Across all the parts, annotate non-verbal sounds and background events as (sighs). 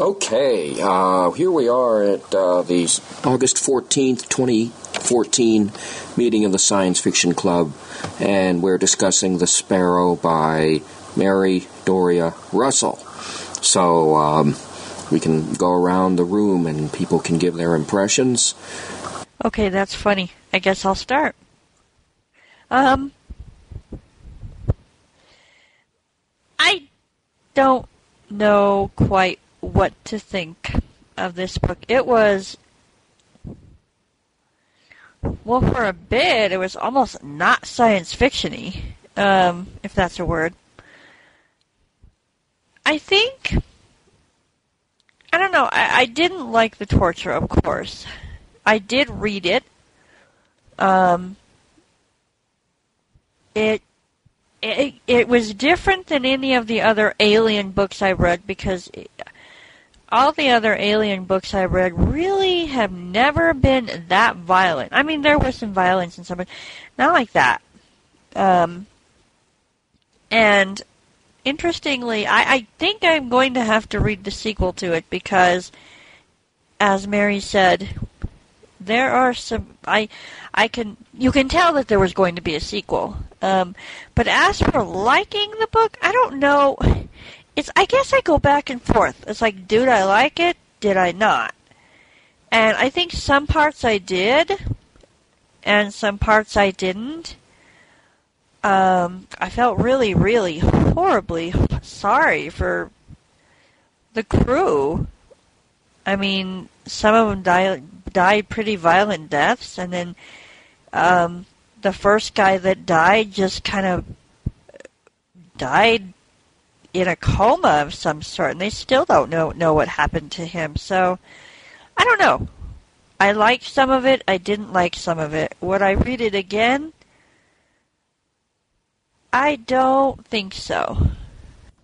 Okay, uh, here we are at uh, the August 14th, 2014 meeting of the Science Fiction Club, and we're discussing The Sparrow by Mary Doria Russell. So um, we can go around the room and people can give their impressions. Okay, that's funny. I guess I'll start. Um, I don't know quite what to think of this book. It was, well, for a bit, it was almost not science fictiony, um, if that's a word. I think, I don't know, I, I didn't like the torture, of course. I did read it. Um, it it, it was different than any of the other alien books I read because all the other alien books I read really have never been that violent. I mean, there was some violence in some, but not like that. Um, and interestingly, I, I think I'm going to have to read the sequel to it because, as Mary said, there are some I I can you can tell that there was going to be a sequel. Um, but as for liking the book, I don't know it's I guess I go back and forth. It's like, did I like it? Did I not? And I think some parts I did, and some parts I didn't. Um, I felt really, really horribly sorry for the crew. I mean, some of them died died pretty violent deaths, and then um, the first guy that died just kind of died in a coma of some sort, and they still don't know know what happened to him. So I don't know. I liked some of it. I didn't like some of it. Would I read it again? I don't think so.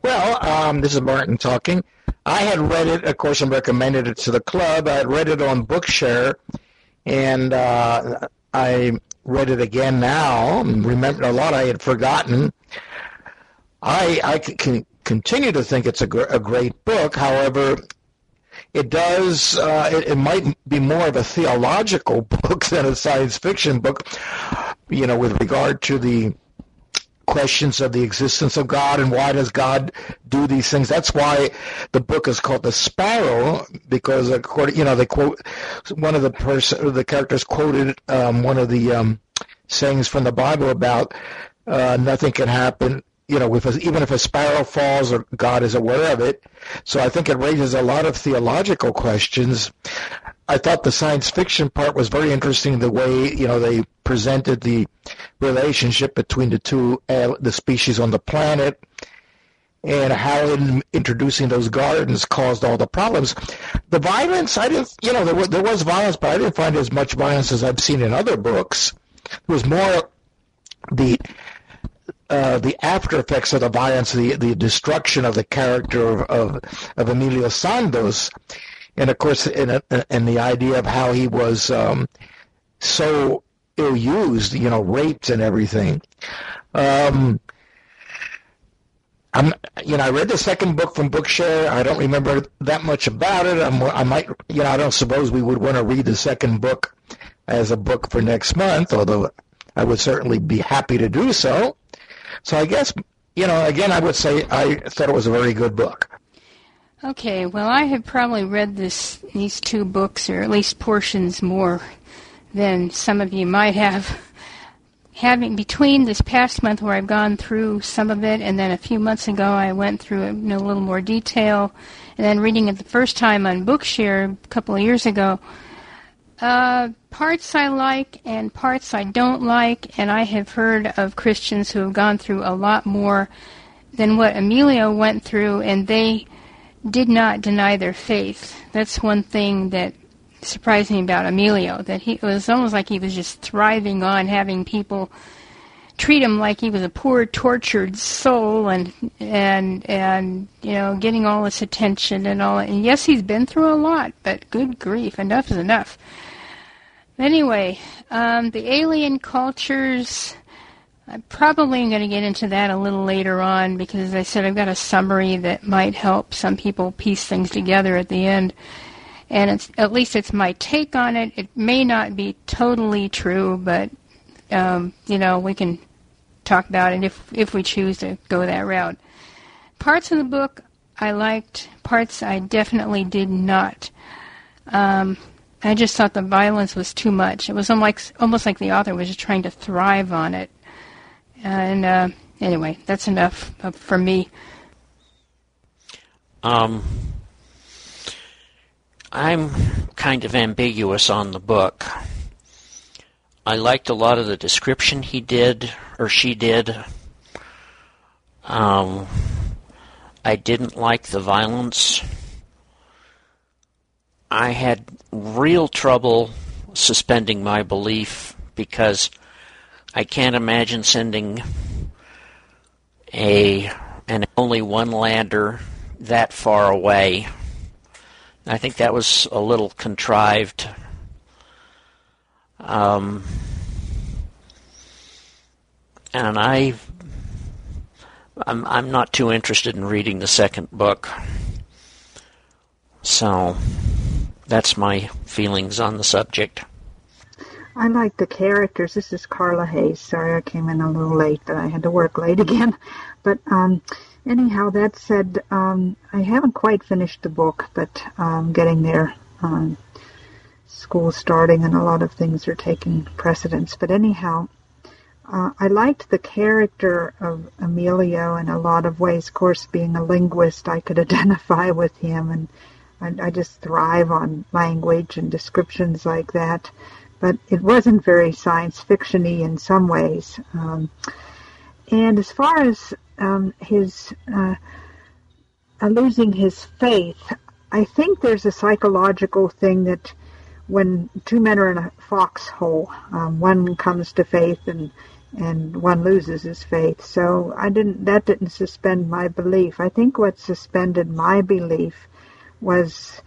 Well, um, this is Martin talking. I had read it, of course, and recommended it to the club. I had read it on Bookshare, and uh, I read it again now. Remember a lot I had forgotten. I I can continue to think it's a, gr- a great book. However, it does uh, it, it, might be more of a theological (laughs) book than a science fiction book you know with regard to the questions of the existence of God and why does God do these things that's why the book is called the sparrow because according you know they quote one of the person the characters quoted um, one of the um, sayings from the Bible about uh, nothing can happen you know, if a, even if a sparrow falls, or God is aware of it. So I think it raises a lot of theological questions. I thought the science fiction part was very interesting. The way you know they presented the relationship between the two uh, the species on the planet, and how in introducing those gardens caused all the problems. The violence, I didn't, you know, there was, there was violence, but I didn't find as much violence as I've seen in other books. It was more the uh, the after effects of the violence, the the destruction of the character of of, of Emilio Sandoz, and of course, and and the idea of how he was um, so ill used, you know, raped and everything. Um, I'm, you know, I read the second book from Bookshare. I don't remember that much about it. I'm, I might, you know, I don't suppose we would want to read the second book as a book for next month, although I would certainly be happy to do so. So I guess, you know, again, I would say I thought it was a very good book. Okay, well, I have probably read this these two books, or at least portions more than some of you might have. Having between this past month, where I've gone through some of it, and then a few months ago, I went through it in a little more detail, and then reading it the first time on Bookshare a couple of years ago. Uh, parts I like and parts I don't like, and I have heard of Christians who have gone through a lot more than what Emilio went through, and they did not deny their faith. That's one thing that surprised me about Emilio, that he it was almost like he was just thriving on having people treat him like he was a poor tortured soul and and and you know getting all this attention and all and yes he's been through a lot but good grief enough is enough Anyway, um, the alien cultures, I'm probably going to get into that a little later on because, as I said, I've got a summary that might help some people piece things together at the end. And it's at least it's my take on it. It may not be totally true, but um, you know we can talk about it if if we choose to go that route. Parts of the book I liked, parts I definitely did not. Um, I just thought the violence was too much. It was almost almost like the author was just trying to thrive on it. And uh, anyway, that's enough for me. Um, I'm kind of ambiguous on the book. I liked a lot of the description he did or she did. Um, I didn't like the violence. I had real trouble suspending my belief because I can't imagine sending a an only one lander that far away. I think that was a little contrived. Um, and I, I'm I'm not too interested in reading the second book. So that's my feelings on the subject. I like the characters. This is Carla Hayes. Sorry I came in a little late, but I had to work late (laughs) again. But um, anyhow, that said, um, I haven't quite finished the book, but um, getting there. Um, school starting and a lot of things are taking precedence. But anyhow, uh, I liked the character of Emilio in a lot of ways. Of course, being a linguist, I could (laughs) identify with him, and I, I just thrive on language and descriptions like that but it wasn't very science fictiony in some ways. Um, and as far as um, his uh, uh, losing his faith, I think there's a psychological thing that when two men are in a foxhole, um, one comes to faith and and one loses his faith. So I didn't that didn't suspend my belief. I think what suspended my belief was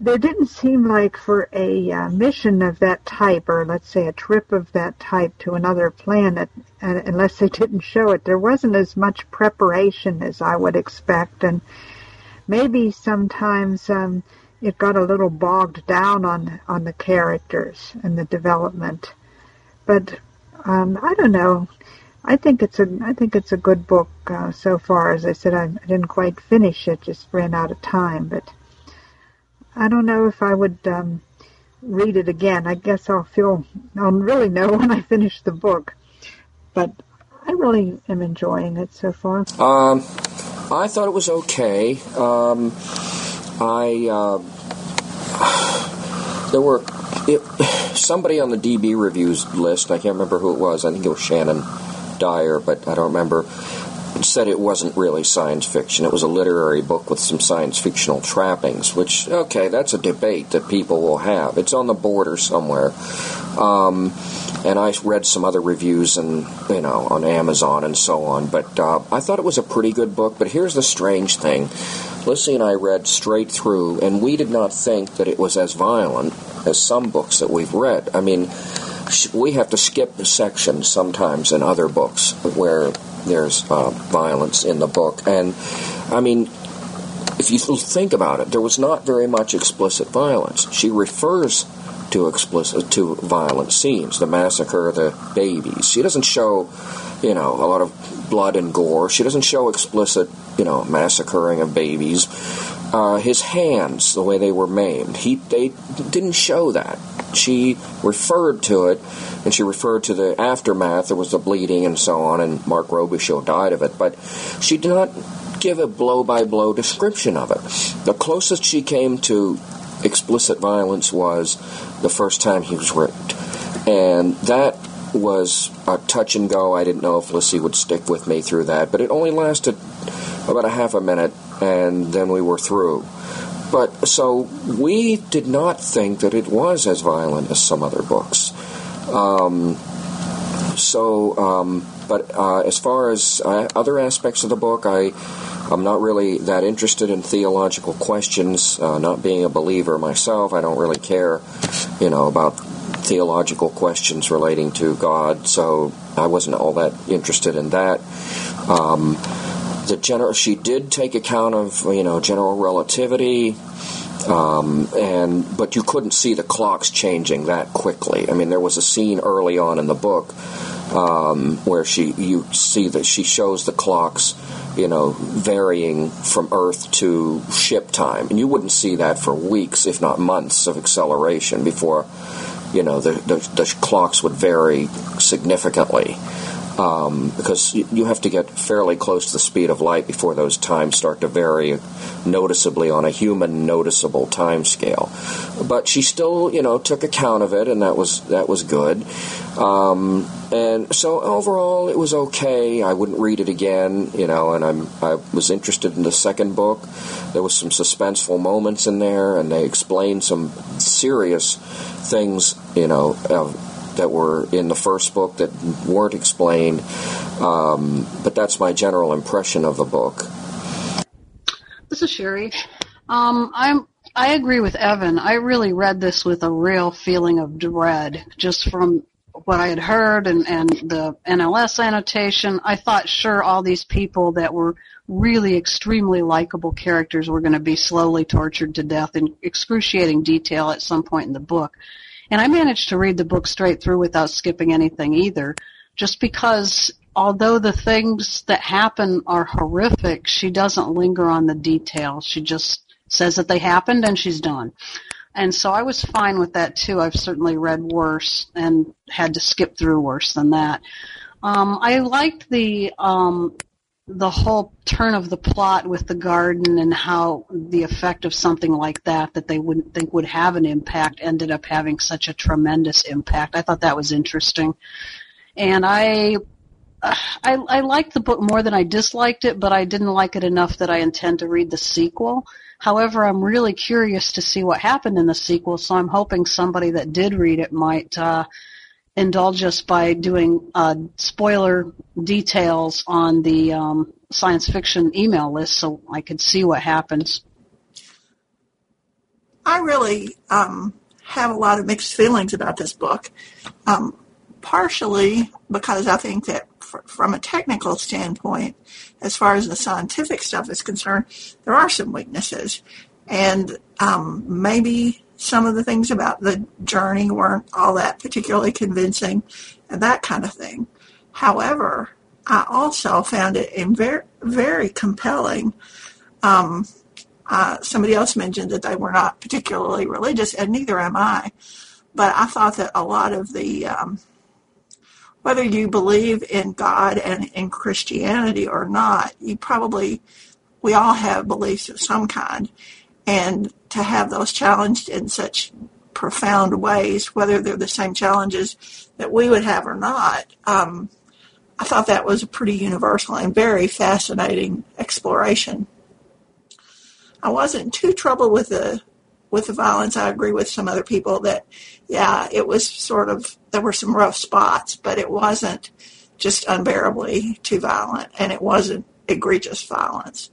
there didn't seem like for a uh, mission of that type, or let's say a trip of that type to another planet, uh, unless they (laughs) didn't show it, there wasn't as much preparation as I would expect, and maybe sometimes um, it got a little bogged down on on the characters and the development. But um, I don't know. I think it's a I think it's a good book uh, so far. As I said, I, I didn't quite finish it; just ran out of time, but. I don't know if I would um, read it again. I guess I'll feel I'll really know (laughs) when I finish the book. But I really am enjoying it so far. Um, I thought it was okay. Um, I uh, (sighs) there were it, (sighs) somebody on the DB reviews list. I can't remember who it was. I think it was Shannon Dyer, but I don't remember said it wasn't really science fiction. It was a literary book with some science fictional trappings, which, okay, that's a debate that people will have. It's on the border somewhere. Um, and I read some other reviews and you know on Amazon and so on. But uh, I thought it was a pretty good book. But here's the strange thing: Lissy and I read straight through, and we did not think that it was as violent as some books that we've read. I mean, we have to skip sections sometimes in other books where there's uh, violence in the book. And I mean, if you (laughs) think about it, there was not very much explicit violence. She refers to explicit to violent scenes, the massacre of the babies. She doesn't show, you know, a lot of blood and gore. She doesn't show explicit, you know, massacring of babies. Uh, his hands, the way they were maimed, he they didn't show that. She referred to it, and she referred to the aftermath. There was the bleeding and so on, and Marc Robichaux died of it. But she did not give a blow by blow description of it. The closest she came to explicit violence was the first time he was raped. And that was a touch and go. I didn't know if Lissy would stick with me through that, but it only lasted about a half a minute, and then we were through. But so we did not think that it was as violent as some other books. Um, so, um, but uh, as far as uh, other aspects of the book, I I'm not really that interested in theological questions. Uh, not being a believer myself, I don't really care, you know, about theological questions relating to God, so I wasn't all that interested in that. Um, the general, she did take account of you know general relativity, um, and but you couldn't see the clocks changing that quickly. I mean, there was a scene early on in the book um, where she you see that she shows the clocks, you know, varying from Earth to ship time, and you wouldn't see that for weeks, if not months, of acceleration before, you know, the the, the clocks would vary significantly um, because you have to get fairly close to the speed of light before those times start to vary noticeably on a human noticeable time scale. But she still, you know, took account of it, and that was that was good. Um, and so overall, it was okay. I wouldn't read it again, you know. And I'm I was interested in the second book. There was some suspenseful moments in there, and they explained some serious things, you know that were in the first book that weren't explained. Um, but that's my general impression of the book. This is Sherry. Um, I'm. I agree with Evan. I really read this with a real feeling of dread, just from what I had heard and, and the NLS annotation. I thought, sure, all these people that were really extremely likable characters were going to be slowly tortured to death in excruciating detail at some point in the book. And I managed to read the book straight through without skipping anything either, just because although the things that happen are horrific, she doesn't linger on the details. She just says that they happened and she's done. And so I was fine with that too. I've certainly read worse and had to skip through worse than that. Um, I liked the um, the whole turn of the plot with the garden and how the effect of something like that that they wouldn't think would have an impact ended up having such a tremendous impact. I thought that was interesting. And I I, I liked the book more than I disliked it, but I didn't like it enough that I intend to read the sequel. However, I'm really curious to see what happened in the sequel, so I'm hoping somebody that did read it might uh, indulge us by doing uh, spoiler details on the um, science fiction email list so I could see what happens. I really um, have a lot of mixed feelings about this book, um, partially because I think that from a technical standpoint, as far as the scientific stuff is concerned, there are some weaknesses. And um, maybe some of the things about the journey weren't all that particularly convincing and that kind of thing. However, I also found it very, very compelling. Um, uh, somebody else mentioned that they were not particularly religious, and neither am I. But I thought that a lot of the, um, whether you believe in God and in Christianity or not, you probably, we all have beliefs of some kind and to have those challenged in such profound ways, whether they're the same challenges that we would have or not, um, I thought that was a pretty universal and very fascinating exploration. I wasn't too troubled with the with the violence. I agree with some other people that, yeah, it was sort of there were some rough spots, but it wasn't just unbearably too violent, and it wasn't egregious violence.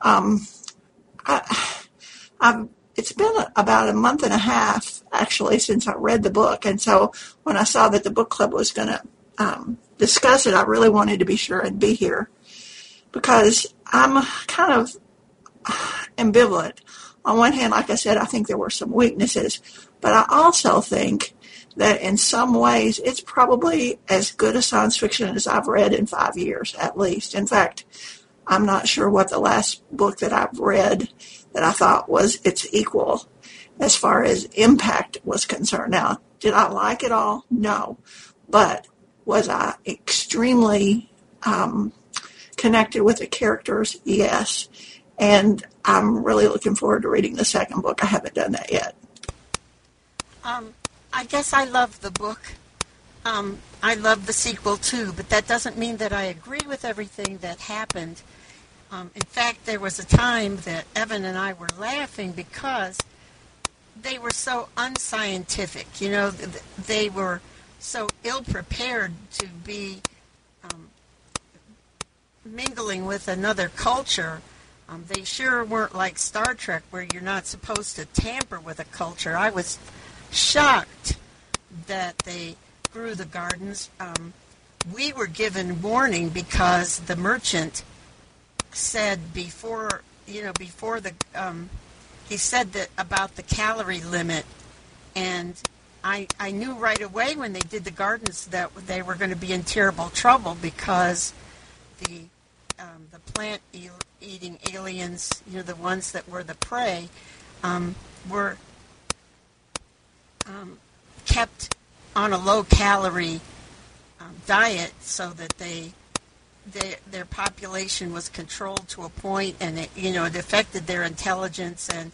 Um, I, I've, it's been about a month and a half actually since I read the book, and so when I saw that the book club was going to um, discuss it, I really wanted to be sure I'd be here because I'm kind of ambivalent. On one hand, like I said, I think there were some weaknesses, but I also think that in some ways it's probably as good a science fiction as I've read in five years, at least. In fact, I'm not sure what the last book that I've read that I thought was its equal as far as impact was concerned. Now, did I like it all? No. But was I extremely um, connected with the characters? Yes. And I'm really looking forward to reading the second book. I haven't done that yet. Um, I guess I love the book. Um, I love the sequel too, but that doesn't mean that I agree with everything that happened. Um, in fact, there was a time that Evan and I were laughing because they were so unscientific. You know, they were so ill prepared to be um, mingling with another culture. Um, they sure weren't like Star Trek, where you're not supposed to tamper with a culture. I was shocked that they grew the gardens. Um, we were given warning because the merchant said before, you know, before the, um, he said that about the calorie limit, and I I knew right away when they did the gardens that they were going to be in terrible trouble because the um, the plant eating aliens, you know, the ones that were the prey, um, were um, kept on a low calorie um, diet so that they, they their population was controlled to a point and it you know it affected their intelligence and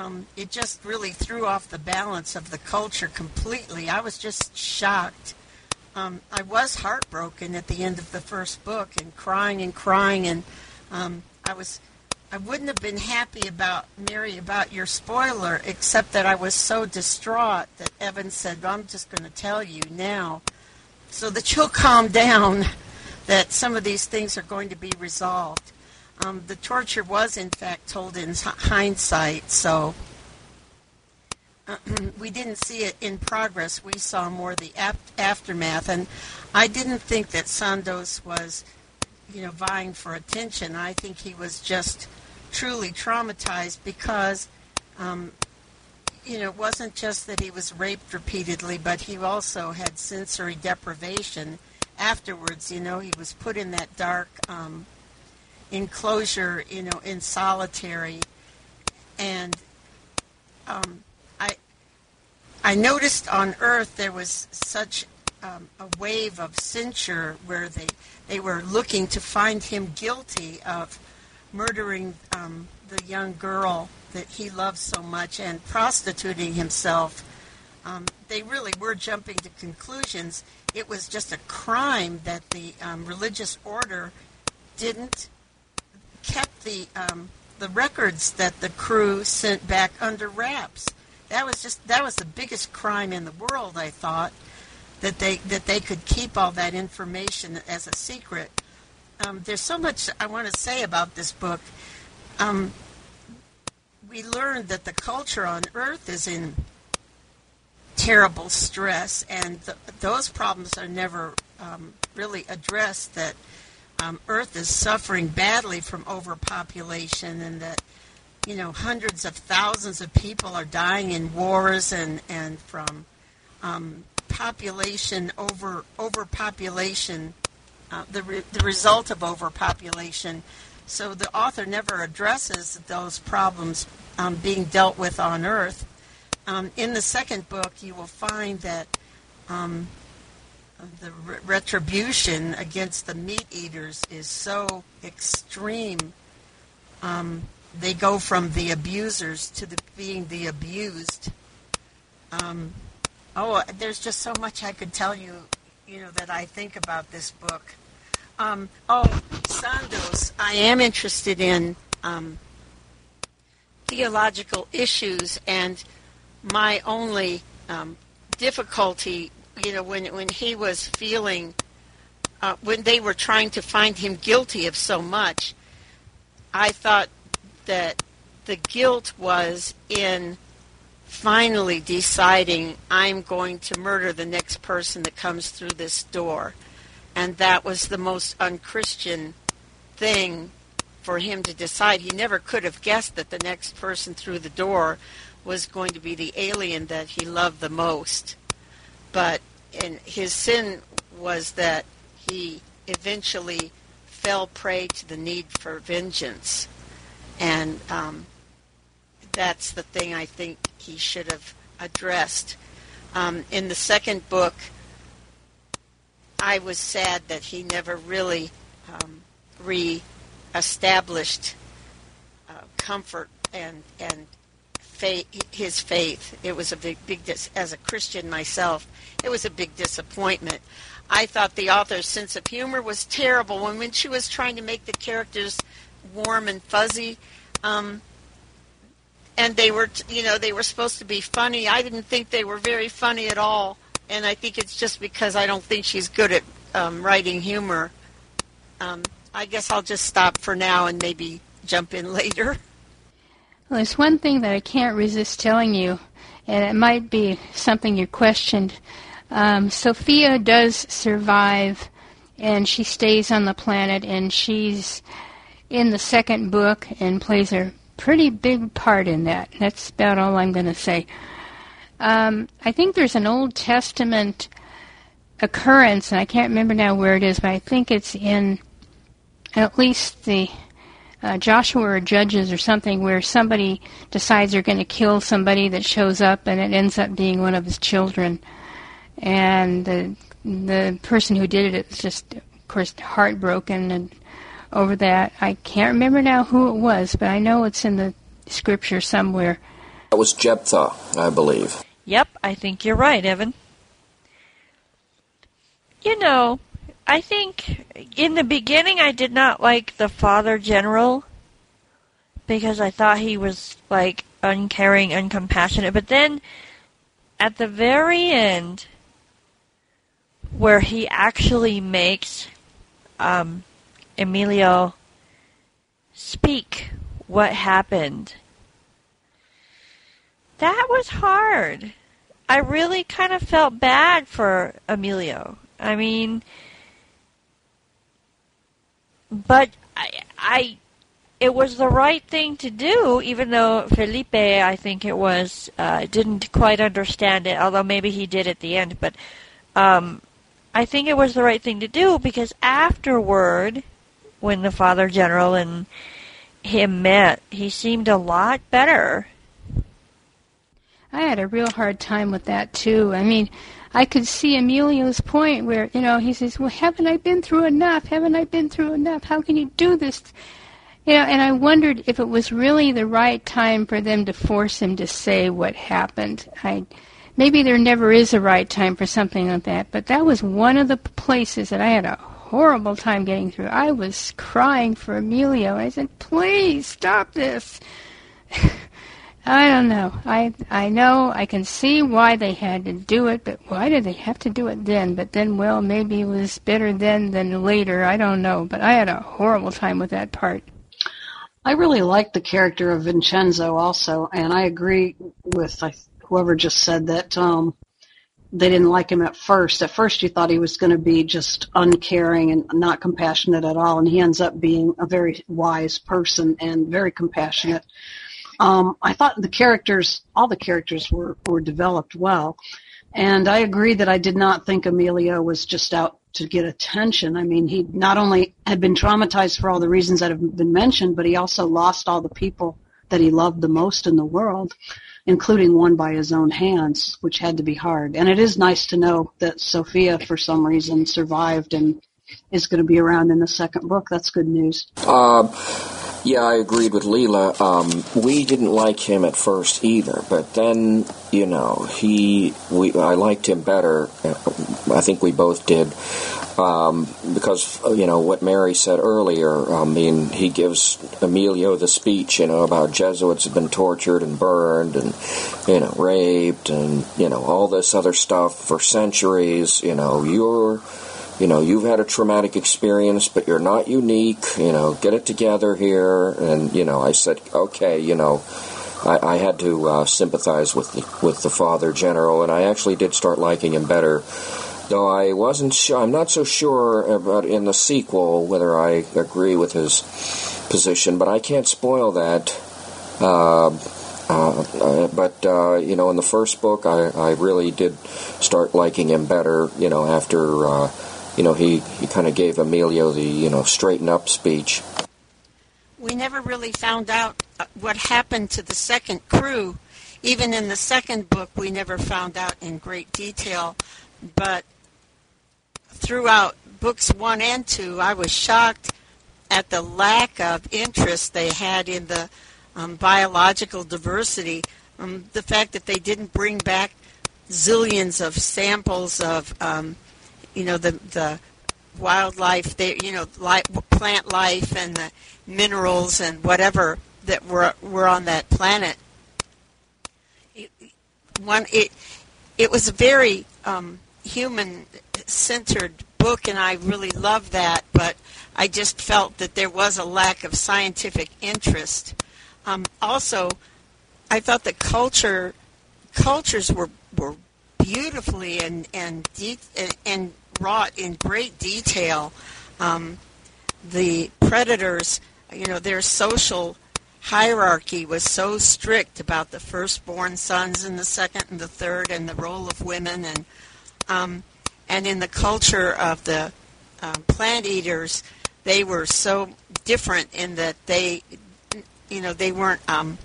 um, it just really threw off the balance of the culture completely. I was just shocked. Um, I was heartbroken at the end of the first book and crying and crying and um, I was I wouldn't have been happy about Mary about your spoiler, except that I was so distraught that Evan said, well, "I'm just going to tell you now, so that you'll calm down. That some of these things are going to be resolved." Um, the torture was, in fact, told in hindsight, so uh, (clears throat) we didn't see it in progress. We saw more the ap- aftermath, and I didn't think that Sandoz was, you know, vying for attention. I think he was just truly traumatized because, um, you know, it wasn't just that he was raped repeatedly, but he also had sensory deprivation afterwards. You know, he was put in that dark um, enclosure, you know, in solitary, and um, I I noticed on Earth there was such um, a wave of censure where they they were looking to find him guilty of murdering um, the young girl that he loved so much and prostituting himself. Um, they really were jumping to conclusions. It was just a crime that the um, religious order didn't kept the um, the records that the crew sent back under wraps. That was just that was the biggest crime in the world. I thought that they that they could keep all that information as a secret um, there's so much I want to say about this book. Um, we learned that the culture on Earth is in terrible stress, and th- those problems are never um, really addressed. That um, Earth is suffering badly from overpopulation, and that you know hundreds of thousands of people are dying in wars and and from um, population over overpopulation uh, the, re- the result of overpopulation. So the author never addresses those problems um, being dealt with on Earth. Um, in the second book, you will find that um, the re- retribution against the meat eaters is so extreme. Um, they go from the abusers to the, being the abused. Um, oh, there's just so much I could tell you you know, that I think about this book. Um, oh, Sandoz, I am interested in um, theological issues, and my only um, difficulty, you know, when when he was feeling, uh, when they were trying to find him guilty of so much, I thought that the guilt was in finally deciding I'm going to murder the next person that comes through this door. And that was the most unchristian thing for him to decide. He never could have guessed that the next person through the door was going to be the alien that he loved the most. But and his sin was that he eventually fell prey to the need for vengeance. And um, that's the thing I think he should have addressed. Um, in the second book, I was sad that he never really um, re-established uh, comfort and and faith, his faith. It was a big, big dis- as a Christian myself. It was a big disappointment. I thought the author's sense of humor was terrible. When when she was trying to make the characters warm and fuzzy, um, and they were you know they were supposed to be funny i didn't think they were very funny at all and i think it's just because i don't think she's good at um, writing humor um, i guess i'll just stop for now and maybe jump in (laughs) later well there's one thing that i can't resist telling you and it might be something you questioned. Um, Sofia does survive, and she stays on the planet, and she's in the second book and plays a pretty big part in that. That's about all I'm going to say. Um, I think there's an Old Testament occurrence, and I can't remember now where it is, but I think it's in at least the uh, Joshua or Judges or something where somebody decides they're going to kill somebody that shows up, and it ends up being one of his children, and the the person who did it is just, of course, heartbroken and over that. I can't remember now who it was, but I know it's in the scripture somewhere. That was Jephthah, I believe. Yep, I think you're right, Evan. You know, I think in the beginning I did not like the father general because I thought he was like uncaring, uncompassionate. But then at the very end, where he actually makes um, Emilio speak what happened, that was hard. I really kind of felt bad for Emilio. I mean, but I, I, it was the right thing to do, even though Felipe, I think it was, uh, didn't quite understand it, although maybe he did at the end. But um, I think it was the right thing to do because afterward, when the Father General and him met, he seemed a lot better. I had a real hard time with that too. I mean, I could see Emilio's point where, you know, he says, Well, haven't I been through enough? Haven't I been through enough? How can you do this? You know, and I wondered if it was really the right time for them to force him to say what happened. I maybe there never is a right time for something like that, but that was one of the places that I had a horrible time getting through. I was crying for Emilio. I said, "Please stop this." (laughs) I don't know. I I know I can see why they had to do it, but why did they have to do it then? But then, well, maybe it was better then than later. I don't know. But I had a horrible time with that part. I really liked the character of Vincenzo also, and I agree with whoever just said that um, they didn't like him at first. At first, you thought he was going to be just uncaring and not compassionate at all, and he ends up being a very wise person and very compassionate. Um, I thought the characters, all the characters were, were developed well. And I agree that I did not think Emilio was just out to get attention. I mean, he not only had been traumatized for all the reasons that have been mentioned, but he also lost all the people that he loved the most in the world, including one by his own hands, which had to be hard. And it is nice to know that Sofia, for some reason, survived and is going to be around in the second book. That's good news. Uh, yeah, I agreed with Leela. Um, we didn't like him at first either, but then you know he we I liked him better. I think we both did um, because you know what Mary said earlier. I mean, he gives Emilio the speech, you know, about Jesuits have been tortured and burned and you know raped and you know all this other stuff for centuries. You know, you're you know, you've had a traumatic experience, but you're not unique. You know, get it together here. And you know, I said, okay, you know, I, I had to uh, sympathize with the with the father general, and I actually did start liking him better. Though I wasn't I'm not so sure about in the sequel whether I agree with his position, but I can't spoil that. Uh, uh, uh, but uh, you know, in the first book, I, I really did start liking him better. You know, after uh, you know, he, he kind of gave Emilio the, you know, straighten up speech. We never really found out uh, what happened to the second crew. Even in the second book, we never found out in great detail. But throughout books one and two, I was shocked at the lack of interest they had in the um, biological diversity. Um, the fact that they didn't bring back zillions of samples of um, you know the the wildlife, they you know life, plant life and the minerals and whatever that were were on that planet. It, one it it was a very um, human centered book, and I really loved that. But I just felt that there was a lack of scientific interest. Um, also, I thought the culture cultures were were beautifully and and de- and wrought in great detail. Um, the predators, you know, their social hierarchy was so strict about the firstborn sons and the second and the third and the role of women and um, and in the culture of the um, plant eaters, they were so different in that they, you know, they weren't um,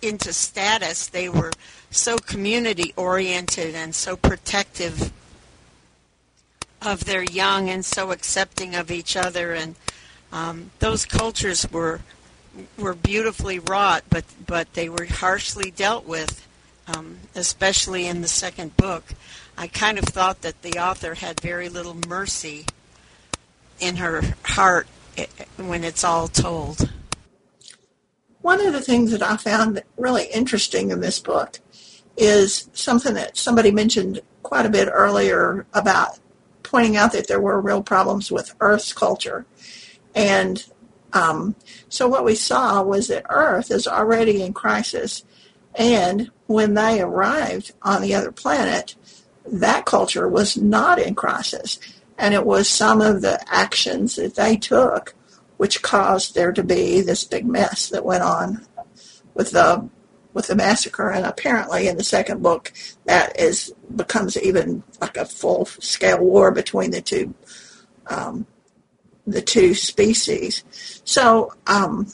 into status. They were so community oriented and so protective of their young and so accepting of each other. And um, those cultures were were beautifully wrought but but they were harshly dealt with um, especially in the second book. I kind of thought that the author had very little mercy in her heart eh, when it's all told. One of the things that I found really interesting in this book is something that somebody mentioned quite a bit earlier about pointing out that there were real problems with Earth's culture. And um, so what we saw was that Earth is already in crisis. And when they arrived on the other planet, that culture was not in crisis. And it was some of the actions that they took which caused there to be this big mess that went on with the with the massacre, and apparently in the second book that is becomes even like a full scale war between the two um, the two species. So um,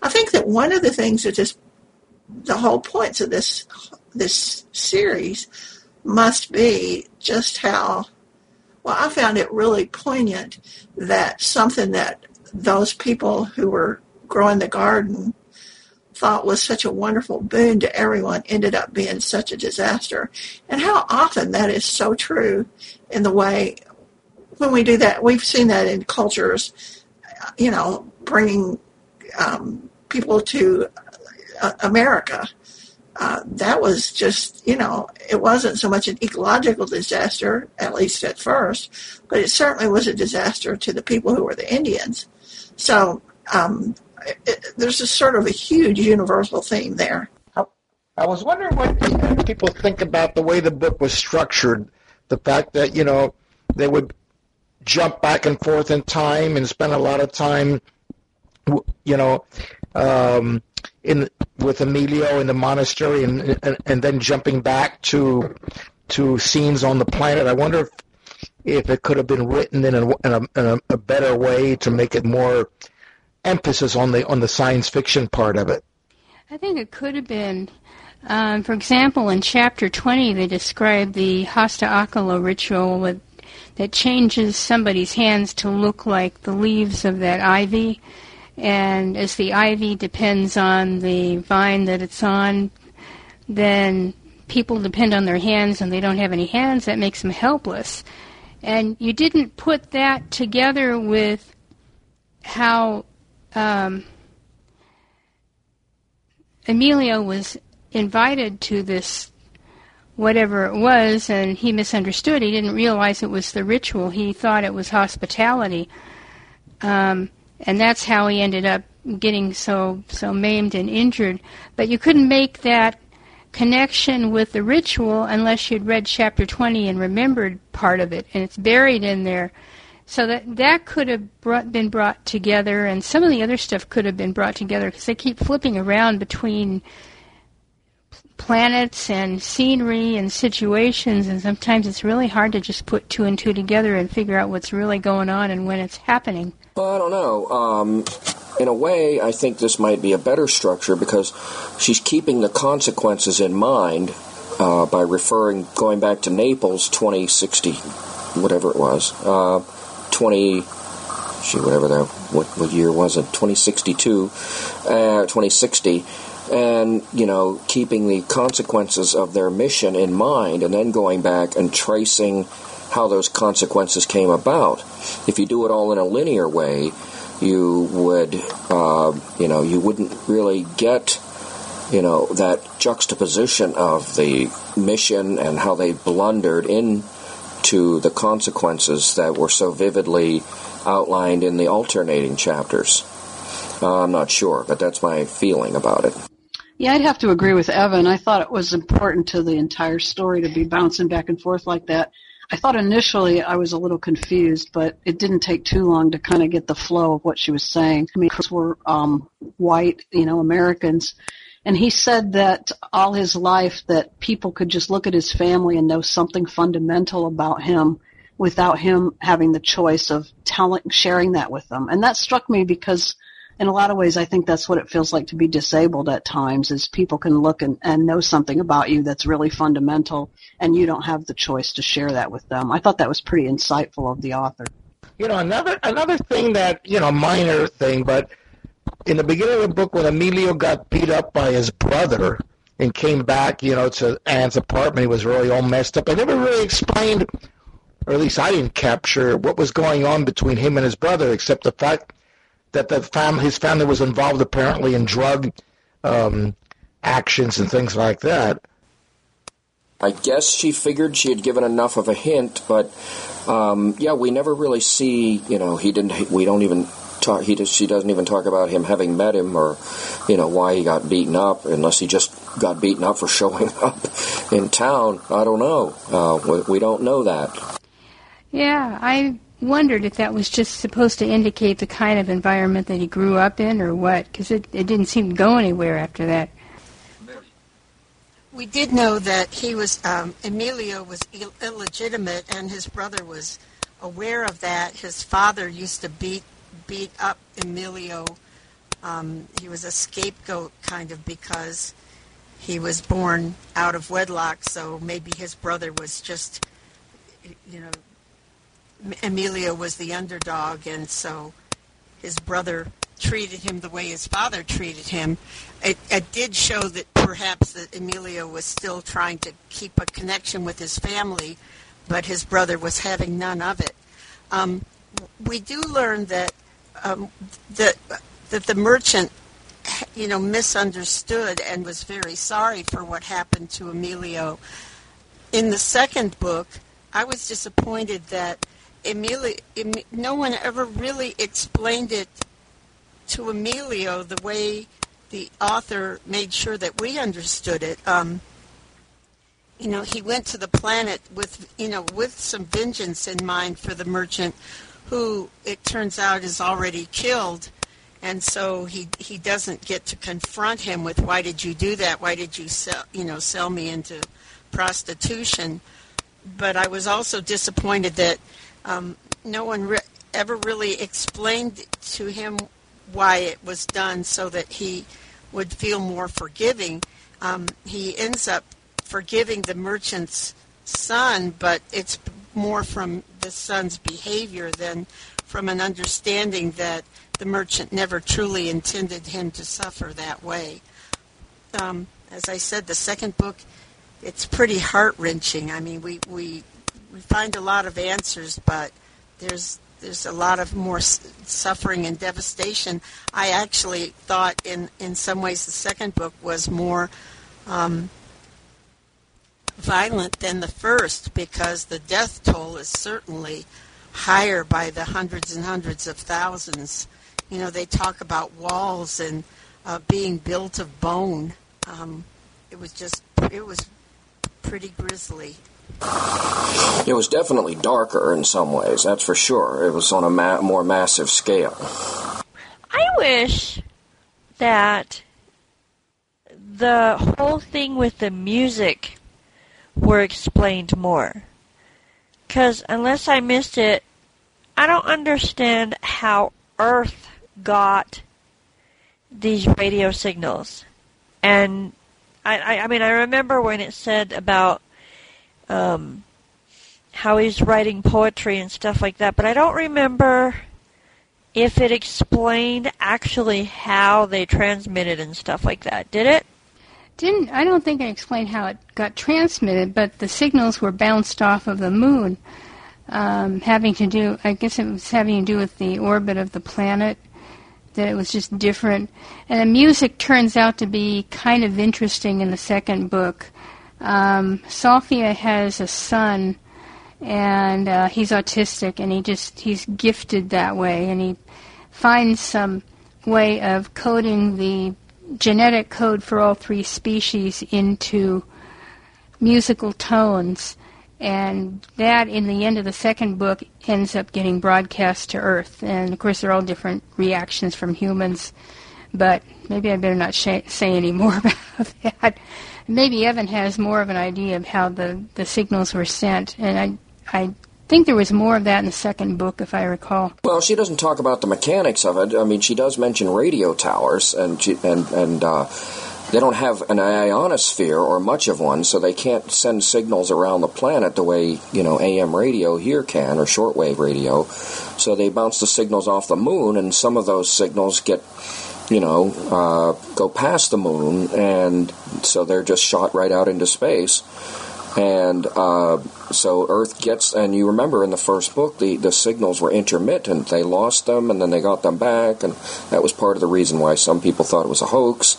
I think that one of the things that just the whole points of this this series must be just how well I found it really poignant that something that those people who were growing the garden thought was such a wonderful boon to everyone ended up being such a disaster. And how often that is so true in the way when we do that, we've seen that in cultures, you know, bringing um, people to uh, America. Uh, that was just, you know, it wasn't so much an ecological disaster, at least at first, but it certainly was a disaster to the people who were the Indians. So um, it, there's a sort of a huge universal theme there. I was wondering what people think about the way the book was structured. The fact that you know they would jump back and forth in time and spend a lot of time, you know, um, in with Emilio in the monastery, and, and and then jumping back to to scenes on the planet. I wonder if if it could have been written in a, in a, in a, a better way to make it more emphasis on the on the science fiction part of it. I think it could have been. Um, for example, in chapter 20, they describe the hasta'akala ritual with, that changes somebody's hands to look like the leaves of that ivy. And as the ivy depends on the vine that it's on, then people depend on their hands and they don't have any hands. That makes them helpless. And you didn't put that together with how um, Emilio was invited to this whatever it was, and he misunderstood. He didn't realize it was the ritual. He thought it was hospitality, um, and that's how he ended up getting so so maimed and injured. But you couldn't make that connection with the ritual unless you'd read chapter 20 and remembered part of it, and it's buried in there. So that that could have brought, been brought together, and some of the other stuff could have been brought together because they keep flipping around between planets and scenery and situations, and sometimes it's really hard to just put two and two together and figure out what's really going on and when it's happening. Well, I don't know. Um, in a way, I think this might be a better structure because she's keeping the consequences in mind uh, by referring, going back to Naples 2060, whatever it was. Uh, 20 shoot, whatever that what, what year was it? 2062 uh, 2060 and you know keeping the consequences of their mission in mind and then going back and tracing how those consequences came about. If you do it all in a linear way you would uh, you know you wouldn't really get you know that juxtaposition of the mission and how they blundered in to the consequences that were so vividly outlined in the alternating chapters. Uh, I'm not sure, but that's my feeling about it. Yeah, I'd have to agree with Evan. I thought it was important to the entire story to be bouncing back and forth like that. I thought initially I was a little confused, but it didn't take too long to kind of get the flow of what she was saying. I mean, because we're um, white, you know, Americans, and he said that all his life that people could just look at his family and know something fundamental about him without him having the choice of telling, sharing that with them. And that struck me because in a lot of ways, I think that's what it feels like to be disabled at times is people can look and, and know something about you that's really fundamental and you don't have the choice to share that with them. I thought that was pretty insightful of the author. You know, another another thing that, you know, minor thing, but in the beginning of the book when Emilio got beat up by his brother and came back, you know, to Anne's apartment, he was really all messed up. I never really explained or at least I didn't capture what was going on between him and his brother, except the fact that the family, his family was involved apparently in drug um, actions and things like that. I guess she figured she had given enough of a hint, but um, yeah, we never really see. You know, he didn't. We don't even talk. He does, she doesn't even talk about him having met him or you know why he got beaten up, unless he just got beaten up for (laughs) showing up in town. I don't know. Uh, we, we don't know that. Yeah, I wondered if that was just supposed to indicate the kind of environment that he grew up in or what, because it, it didn't seem to go anywhere after that. We did know that he was, um, Emilio was Ill- illegitimate and his brother was aware of that. His father used to beat, beat up Emilio. Um, he was a scapegoat kind of because he was born out of wedlock, so maybe his brother was just, you know, Emilio was the underdog, and so his brother treated him the way his father treated him. It, it did show that perhaps that Emilio was still trying to keep a connection with his family, but his brother was having none of it. Um, we do learn that um, that that the merchant, you know, misunderstood and was very sorry for what happened to Emilio. In the second book, I was disappointed that Emilio, no one ever really explained it to Emilio the way the author made sure that we understood it. Um, you know, he went to the planet with, you know, with some vengeance in mind for the merchant, who it turns out is already killed, and so he he doesn't get to confront him with why did you do that? Why did you sell, you know, sell me into prostitution? But I was also disappointed that um, no one re- ever really explained to him why it was done so that he would feel more forgiving. Um, he ends up forgiving the merchant's son, but it's more from the son's behavior than from an understanding that the merchant never truly intended him to suffer that way. Um, as I said, the second book, it's pretty heart wrenching. I mean, we, we we find a lot of answers, but there's there's a lot of more suffering and devastation. I actually thought, in in some ways, the second book was more um, violent than the first because the death toll is certainly higher by the hundreds and hundreds of thousands. You know, they talk about walls and uh, being built of bone. Um, it was just it was pretty grisly. It was definitely darker in some ways, that's for sure. It was on a ma- more massive scale. I wish that the whole thing with the music were explained more. Because unless I missed it, I don't understand how Earth got these radio signals. And I, I, I mean, I remember when it said about um, how he's writing poetry and stuff like that, but I don't remember if it explained actually how they transmitted and stuff like that. Did it? Didn't I don't think I explained how it got transmitted, but the signals were bounced off of the moon, um, having to do. I guess it was having to do with the orbit of the planet. That it was just different, and the music turns out to be kind of interesting in the second book. Um, Sofia has a son, and uh, he's autistic, and he just he's gifted that way, and he finds some way of coding the genetic code for all three species into musical tones. And that, in the end of the second book, ends up getting broadcast to Earth. And of course, there are all different reactions from humans. But maybe I better not sh- say any more (laughs) about that. Maybe Evan has more of an idea of how the, the signals were sent. And I, I think there was more of that in the second book, if I recall. Well, she doesn't talk about the mechanics of it. I mean, she does mention radio towers, and she, and and uh, they don't have an ionosphere or much of one, so they can't send signals around the planet the way you know AM radio here can or shortwave radio. So they bounce the signals off the moon, and some of those signals get you know uh, go past the moon, and so they're just shot right out into space. And uh, so Earth gets, and you remember in the first book, the, the signals were intermittent. They lost them and then they got them back, and that was part of the reason why some people thought it was a hoax.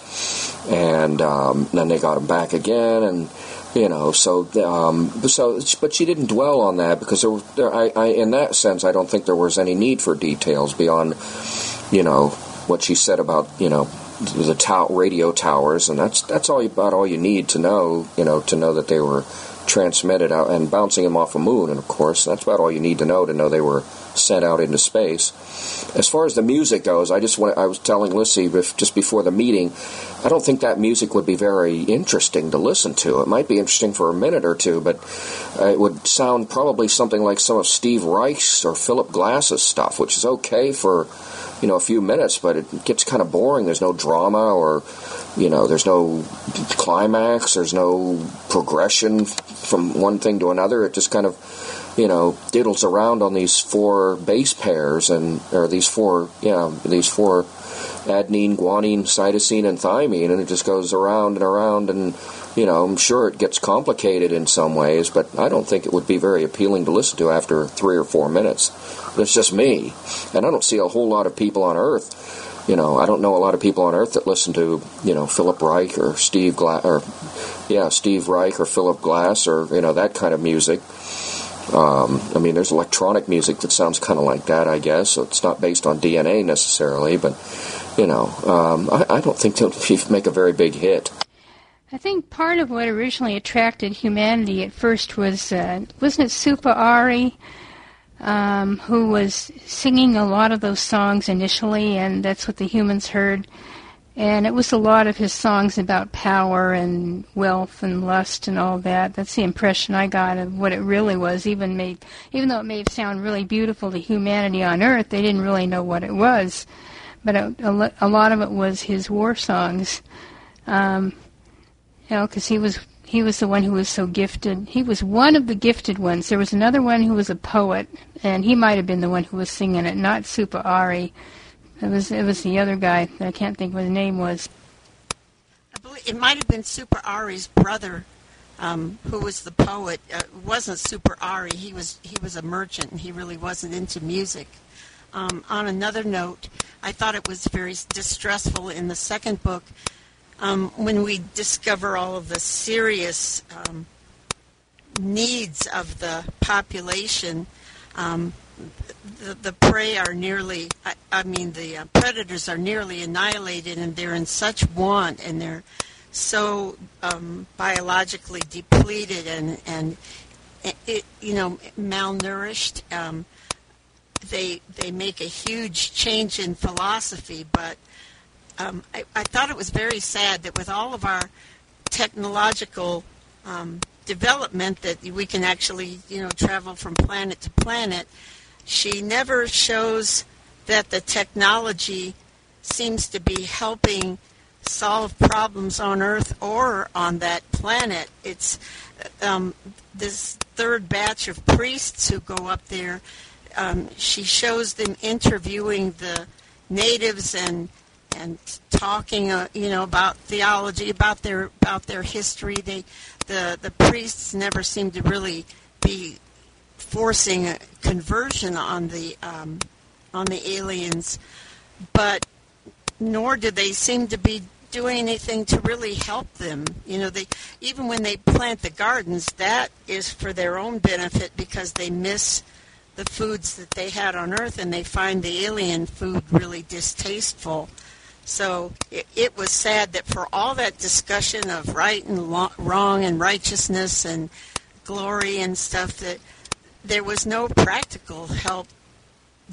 And um, then they got them back again, and you know, so um, so, but she didn't dwell on that because there, there I, I, in that sense, I don't think there was any need for details beyond, you know, what she said about you know the radio towers, and that's that's all about all you need to know. You know, to know that they were transmitted out and bouncing them off a moon, and of course, that's about all you need to know to know they were sent out into space. As far as the music goes, I just want I was telling Lissy just before the meeting, I don't think that music would be very interesting to listen to. It might be interesting for a minute or two, but uh, it would sound probably something like some of Steve Reich's or Philip Glass's stuff, which is okay for you know a few minutes, but it gets kind of boring. There's no drama or you know there's no climax. There's no progression from one thing to another. It just kind of you know diddles around on these four base pairs and or these four yeah these four adenine, guanine, cytosine, and thymine, and it just goes around and around and you know, I'm sure it gets complicated in some ways, but I don't think it would be very appealing to listen to after three or four minutes. That's just me. And I don't see a whole lot of people on Earth. You know, I don't know a lot of people on Earth that listen to, you know, Philip Reich or Steve Glass, or yeah, Steve Reich or Philip Glass or you know that kind of music. Um, I mean, there's electronic music that sounds kind of like that, I guess. So it's not based on DNA necessarily, but you know, um, I, I, don't think they'll (laughs) make a very big hit. I think part of what originally attracted humanity at first was uh, wasn't it Supaari? um, who was singing a lot of those songs initially, and that's what the humans heard. And it was a lot of his songs about power and wealth and lust and all that. That's the impression I got of what it really was. Even made, even though it may sound really beautiful to humanity on Earth, they didn't really know what it was. But a, a, lot of it was his war songs. Um, you know, because he was he was the one who was so gifted. He was one of the gifted ones. There was another one who was a poet, and he might have been the one who was singing it, not Supaari. It was it was the other guy. I can't think what his name was. I believe it might have been Supaari's brother, um, who was the poet. Uh, it wasn't Supaari. He was he was a merchant, and he really wasn't into music. Um, on another note, I thought it was very distressful in the second book um, when we discover all of the serious um, needs of the population, um, the, the prey are nearly, I, I mean, the uh, predators are nearly annihilated, and they're in such want, and they're so um, biologically depleted and and it, you know malnourished. Um, they they make a huge change in philosophy, but um, I, I, thought it was very sad that with all of our technological um, development that we can actually you know travel from planet to planet, she never shows that the technology seems to be helping solve problems on Earth or on that planet. It's um, this third batch of priests who go up there. Um, she shows them interviewing the natives and and talking, uh, you know, about theology, about their about their history. They, the the priests never seem to really be forcing a conversion on the um, on the aliens, but nor did they seem to be doing anything to really help them. You know, they even when they plant the gardens, that is for their own benefit because they miss the foods that they had on Earth and they find the alien food really distasteful. So it, it was sad that for all that discussion of right and lo- wrong and righteousness and glory and stuff, that there was no practical help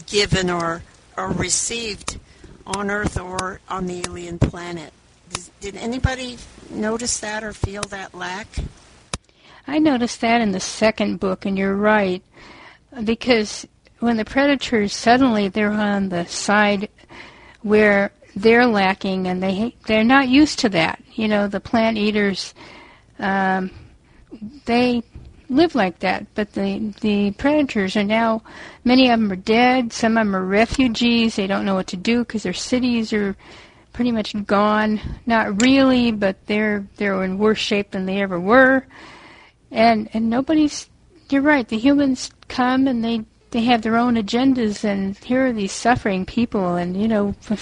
given or or received on Earth or on the alien planet. Did, did anybody notice that or feel that lack? I noticed that in the second book, and you're right, because when the predators suddenly they're on the side where they're lacking, and they they're not used to that. You know, the plant eaters, um, they live like that, but the the predators are now many of them are dead. Some of them are refugees. They don't know what to do because their cities are pretty much gone. Not really, but they're they're in worse shape than they ever were. And and nobody's. You're right. The humans come and they they have their own agendas, and here are these suffering people, and you know. (laughs)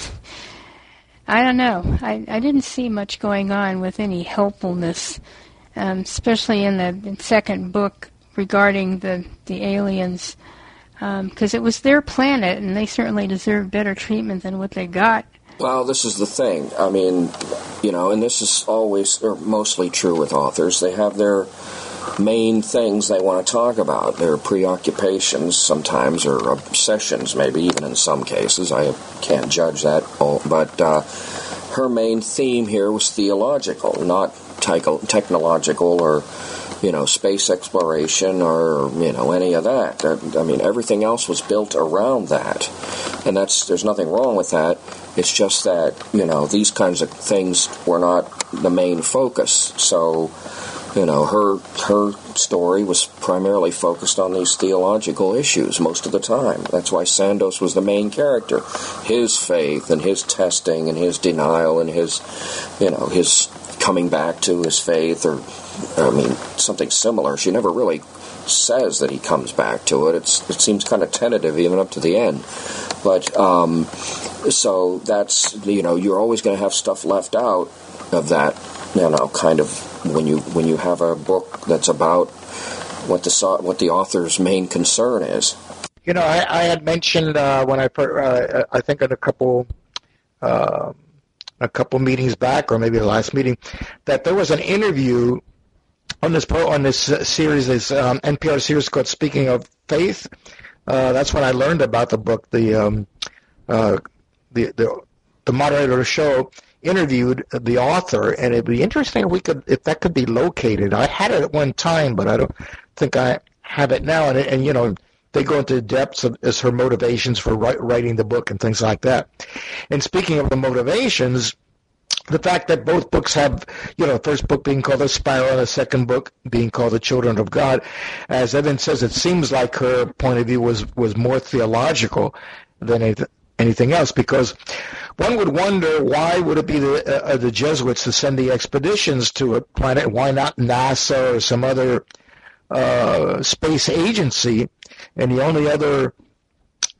I don't know. I, I didn't see much going on with any helpfulness, um, especially in the second book regarding the, the aliens, because um, it was their planet and they certainly deserved better treatment than what they got. Well, this is the thing. I mean, you know, and this is always or mostly true with authors. They have their main things they want to talk about, their preoccupations sometimes, or obsessions, maybe even in some cases. I can't judge that, but uh, her main theme here was theological, not technological or you know space exploration or you know any of that. I mean, everything else was built around that, and that's there's nothing wrong with that. It's just that you know these kinds of things were not the main focus. So you know, her her story was primarily focused on these theological issues most of the time. That's why Sandoz was the main character. His faith and his testing and his denial and his, you know, his coming back to his faith or, I mean, something similar. She never really says that he comes back to it. It's, it seems kind of tentative even up to the end. But um, so that's you know you're always going to have stuff left out of that you know kind of when you when you have a book that's about what the what the author's main concern is. You know, I, I had mentioned uh, when I uh, I think at a couple uh, a couple meetings back, or maybe the last meeting, that there was an interview on this pro, on this series, this um, NPR series called "Speaking of Faith." Uh, that's when I learned about the book. The um, uh, the the the moderator of the show interviewed the author, and it'd be interesting if we could, if that could be located. I had it at one time, but I don't think I have it now. And, and you know, they go into depths of, as her motivations for write, writing the book and things like that. And speaking of the motivations, the fact that both books have, you know, the first book being called The Sparrow and the second book being called The Children of God, as Evan says, it seems like her point of view was, was more theological than anything else because one would wonder why would it be the, uh, the Jesuits to send the expeditions to a planet? Why not NASA or some other uh, space agency? And the only other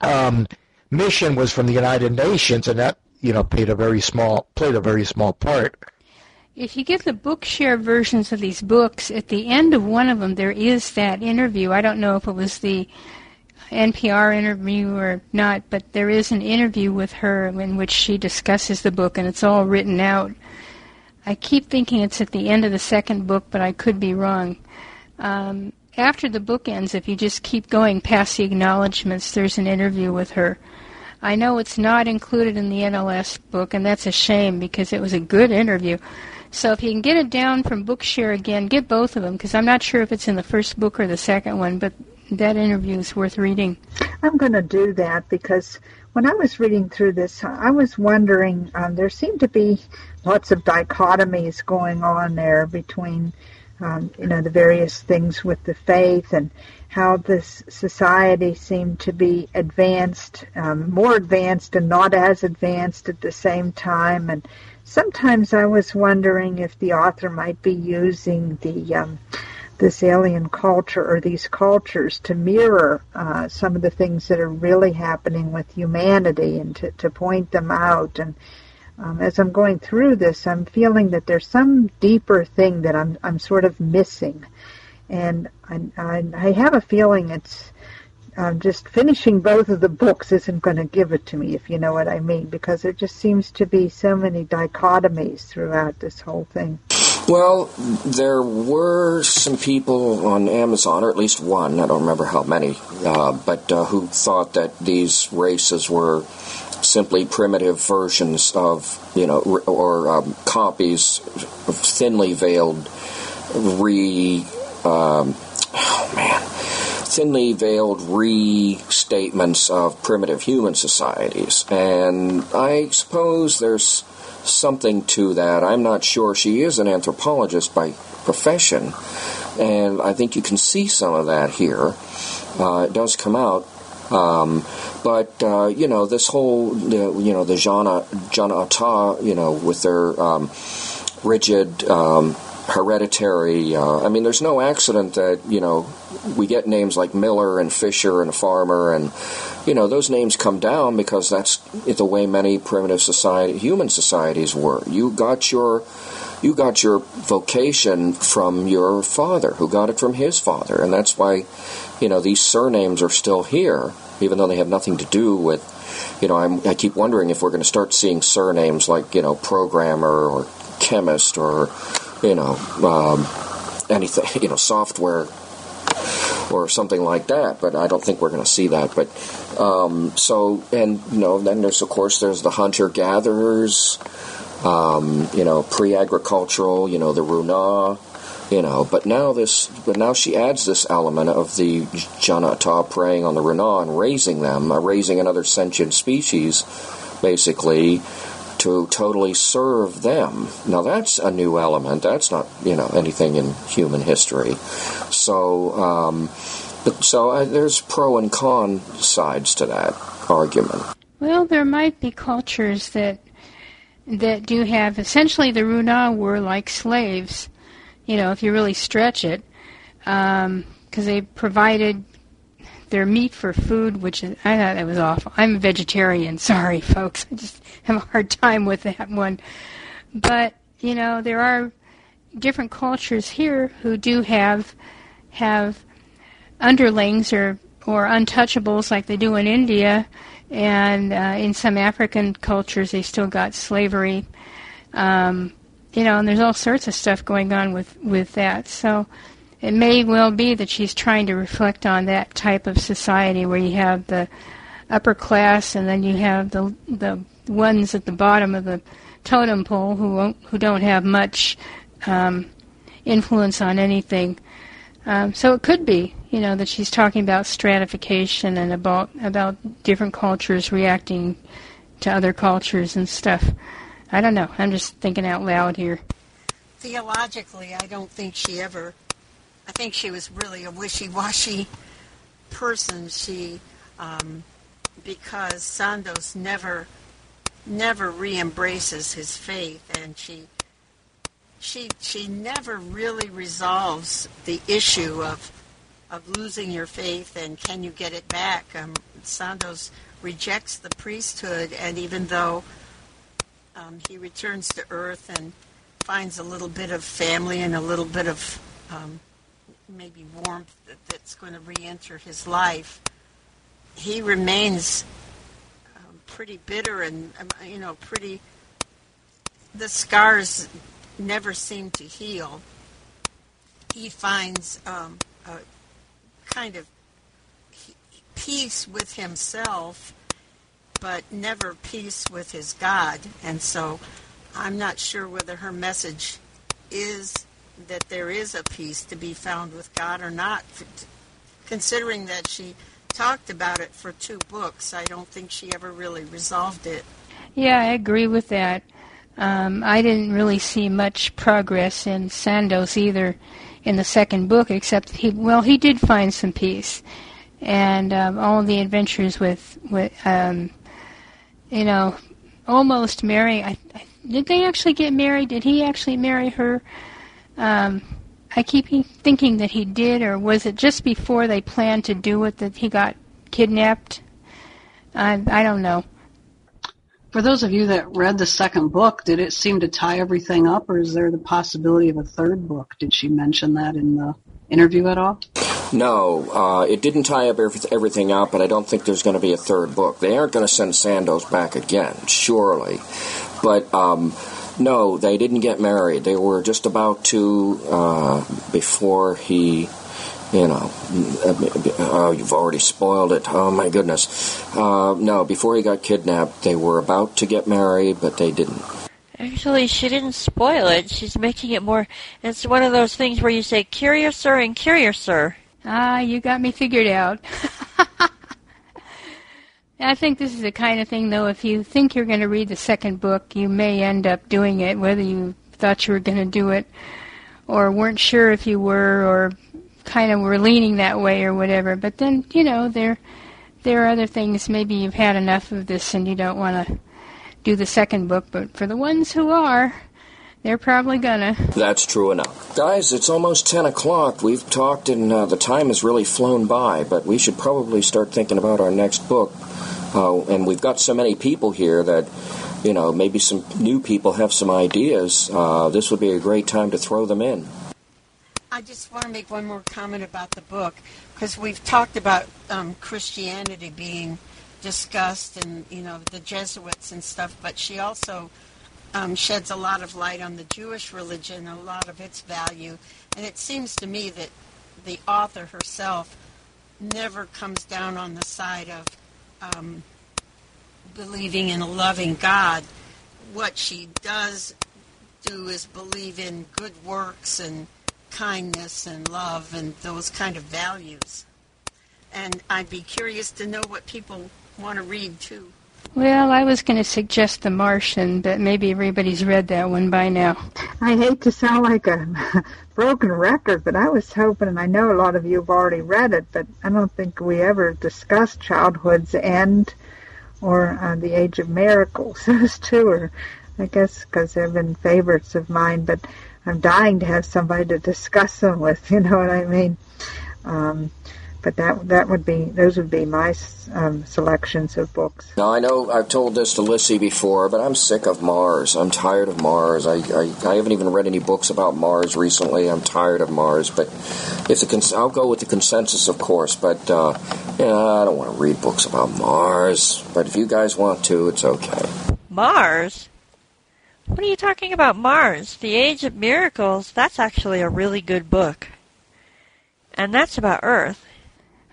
um, mission was from the United Nations, and that you know played a very small played a very small part. If you get the Bookshare versions of these books, at the end of one of them there is that interview. I don't know if it was the NPR interview or not, but there is an interview with her in which she discusses the book, and it's all written out. I keep thinking it's at the end of the second book, but I could be wrong. Um, after the book ends, if you just keep going past the acknowledgments, there's an interview with her. I know it's not included in the NLS book, and that's a shame because it was a good interview. So if you can get it down from Bookshare again, get both of them because I'm not sure if it's in the first book or the second one, but that interview is worth reading. I'm going to do that because when I was reading through this, I was wondering, um, there seemed to be lots of dichotomies going on there between, um, you know, the various things with the faith and how this society seemed to be advanced, um, more advanced and not as advanced at the same time. And sometimes I was wondering if the author might be using the um, this alien culture or these cultures to mirror uh, some of the things that are really happening with humanity and to, to point them out. And um, as I'm going through this, I'm feeling that there's some deeper thing that I'm I'm sort of missing, and I, I, I have a feeling it's um, just finishing both of the books isn't going to give it to me, if you know what I mean, because there just seems to be so many dichotomies throughout this whole thing. Well, there were some people on Amazon, or at least one, I don't remember how many, uh, but uh, who thought that these races were simply primitive versions of, you know, or um, copies of thinly veiled re. Um, oh man thinly veiled restatements of primitive human societies. And I suppose there's something to that. I'm not sure. She is an anthropologist by profession, and I think you can see some of that here. Uh, it does come out. Um, but uh, you know this whole the, you know the Jana Ata you know with their um, rigid um, hereditary. Uh, I mean, there's no accident that you know we get names like Miller and Fisher and Farmer, and you know those names come down because that's the way many primitive society, human societies were. You got your you got your vocation from your father, who got it from his father, and that's why you know these surnames are still here, even though they have nothing to do with. You know, I'm, I keep wondering if we're going to start seeing surnames like you know programmer or chemist or you know um, anything (laughs) you know software or something like that. But I don't think we're going to see that. But um, so and you know then there's of course there's the hunter gatherers, um, you know pre-agricultural, you know the Runa. You know, but now this, but now she adds this element of the Jana'ata preying on the Runa and raising them, uh, raising another sentient species, basically, to totally serve them. Now that's a new element. That's not you know anything in human history. So um, so uh, there's pro and con sides to that argument. Well, there might be cultures that that do have essentially the Runa were like slaves. You know, if you really stretch it, because um, they provided their meat for food, which is, I thought that was awful. I'm a vegetarian. (laughs) Sorry, folks. I just have a hard time with that one. But you know, there are different cultures here who do have have underlings or or untouchables like they do in India, and uh, in some African cultures they still got slavery. Um, you know, and there's all sorts of stuff going on with with that. So it may well be that she's trying to reflect on that type of society where you have the upper class and then you have the the ones at the bottom of the totem pole who who don't have much um, influence on anything. Um, so it could be, you know, that she's talking about stratification and about about different cultures reacting to other cultures and stuff. I don't know. I'm just thinking out loud here. Theologically, I don't think she ever I think she was really a wishy-washy person. She, um, because Sandoz never, never re-embraces his faith, and she, she, she never really resolves the issue of, of losing your faith and can you get it back. Um, Sandoz rejects the priesthood, and even though um, he returns to Earth and finds a little bit of family and a little bit of um, maybe warmth that, that's going to re-enter his life, he remains um, pretty bitter and um, you know pretty. The scars never seem to heal. He finds um, a kind of peace with himself, but never peace with his God, and so I'm not sure whether her message is that there is a peace to be found with God or not. Considering that she talked about it for two books, I don't think she ever really resolved it. Yeah, I agree with that. Um, I didn't really see much progress in Sandoz either in the second book, except he well he did find some peace, and um, all the adventures with with um, you know almost marrying. I, I, did they actually get married? Did he actually marry her? Um, I keep thinking that he did, or was it just before they planned to do it that he got kidnapped? I, I don't know. For those of you that read the second book, did it seem to tie everything up, or is there the possibility of a third book? Did she mention that in the interview at all? No, uh, it didn't tie up everything out, but I don't think there's going to be a third book. They aren't going to send Sandoz back again, surely. But um, no, they didn't get married. They were just about to uh, before he you know, oh, you've already spoiled it. Oh my goodness. Uh, no, before he got kidnapped, they were about to get married, but they didn't. Actually, she didn't spoil it. She's making it more. It's one of those things where you say "curiouser" and "curiouser." Ah, you got me figured out. (laughs) I think this is the kind of thing, though, if you think you're going to read the second book, you may end up doing it, whether you thought you were going to do it or weren't sure if you were, or kind of were leaning that way or whatever. But then, you know, there there are other things. Maybe you've had enough of this and you don't want to do the second book. But for the ones who are, they're probably gonna. That's true enough. Guys, it's almost 10 o'clock. We've talked and uh, the time has really flown by, but we should probably start thinking about our next book. Uh, and we've got so many people here that, you know, maybe some new people have some ideas. Uh, this would be a great time to throw them in. I just want to make one more comment about the book because we've talked about um, Christianity being discussed and you know the Jesuits and stuff, but she also um, sheds a lot of light on the Jewish religion, a lot of its value, and it seems to me that the author herself never comes down on the side of um, believing in a loving God. What she does do is believe in good works and kindness and love and those kind of values. And I'd be curious to know what people want to read too. Well, I was going to suggest The Martian, but maybe everybody's read that one by now. I hate to sound like a (laughs) broken record, but I was hoping, and I know a lot of you have already read it, but I don't think we ever discussed Childhood's End or uh, The Age of Miracles. (laughs) Those two are, I guess, because they've been favorites of mine, but I'm dying to have somebody to discuss them with. (laughs) You know what I mean? Um, but that that would be those would be my um, selections of books. Now I know I've told this to Lissy before, but I'm sick of Mars. I'm tired of Mars. I, I, I haven't even read any books about Mars recently. I'm tired of Mars. But if the cons- I'll go with the consensus, of course. But uh, yeah, I don't want to read books about Mars. But if you guys want to, it's okay. Mars. What are you talking about, Mars? The Age of Miracles, that's actually a really good book. And that's about Earth.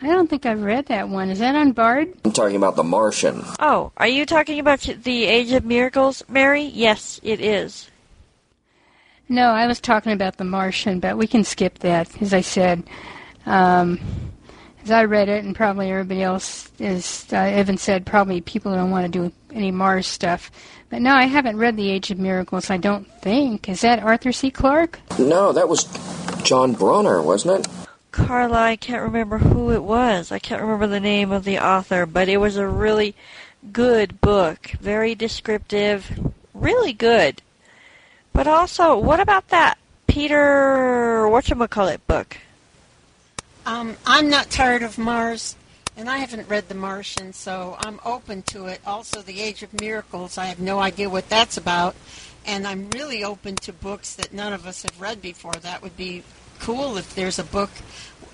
I don't think I've read that one. Is that on Bard? I'm talking about The Martian. Oh, are you talking about The Age of Miracles, Mary? Yes, it is. No, I was talking about The Martian, but we can skip that. As I said, um, as I read it, and probably everybody else, as uh, Evan said, probably people don't want to do any Mars stuff. But no, I haven't read The Age of Miracles, I don't think. Is that Arthur C. Clarke? No, that was John Brunner, wasn't it? Carla, I can't remember who it was. I can't remember the name of the author, but it was a really good book. Very descriptive. Really good. But also, what about that Peter whatchamacallit book? Um, I'm not tired of Mars. And I haven't read The Martian, so I'm open to it. Also, The Age of Miracles, I have no idea what that's about. And I'm really open to books that none of us have read before. That would be cool if there's a book.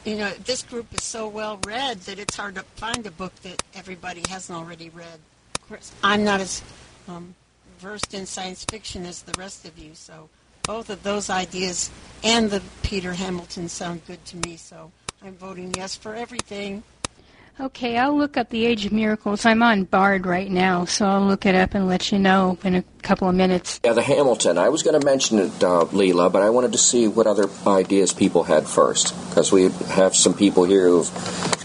You know, this group is so well read that it's hard to find a book that everybody hasn't already read. Of course, I'm not as um, versed in science fiction as the rest of you, so both of those ideas and the Peter Hamilton sound good to me, so I'm voting yes for everything. Okay, I'll look up the Age of Miracles. I'm on Bard right now, so I'll look it up and let you know in a couple of minutes. Yeah, the Hamilton. I was going to mention it, uh, Leela, but I wanted to see what other ideas people had first, because we have some people here who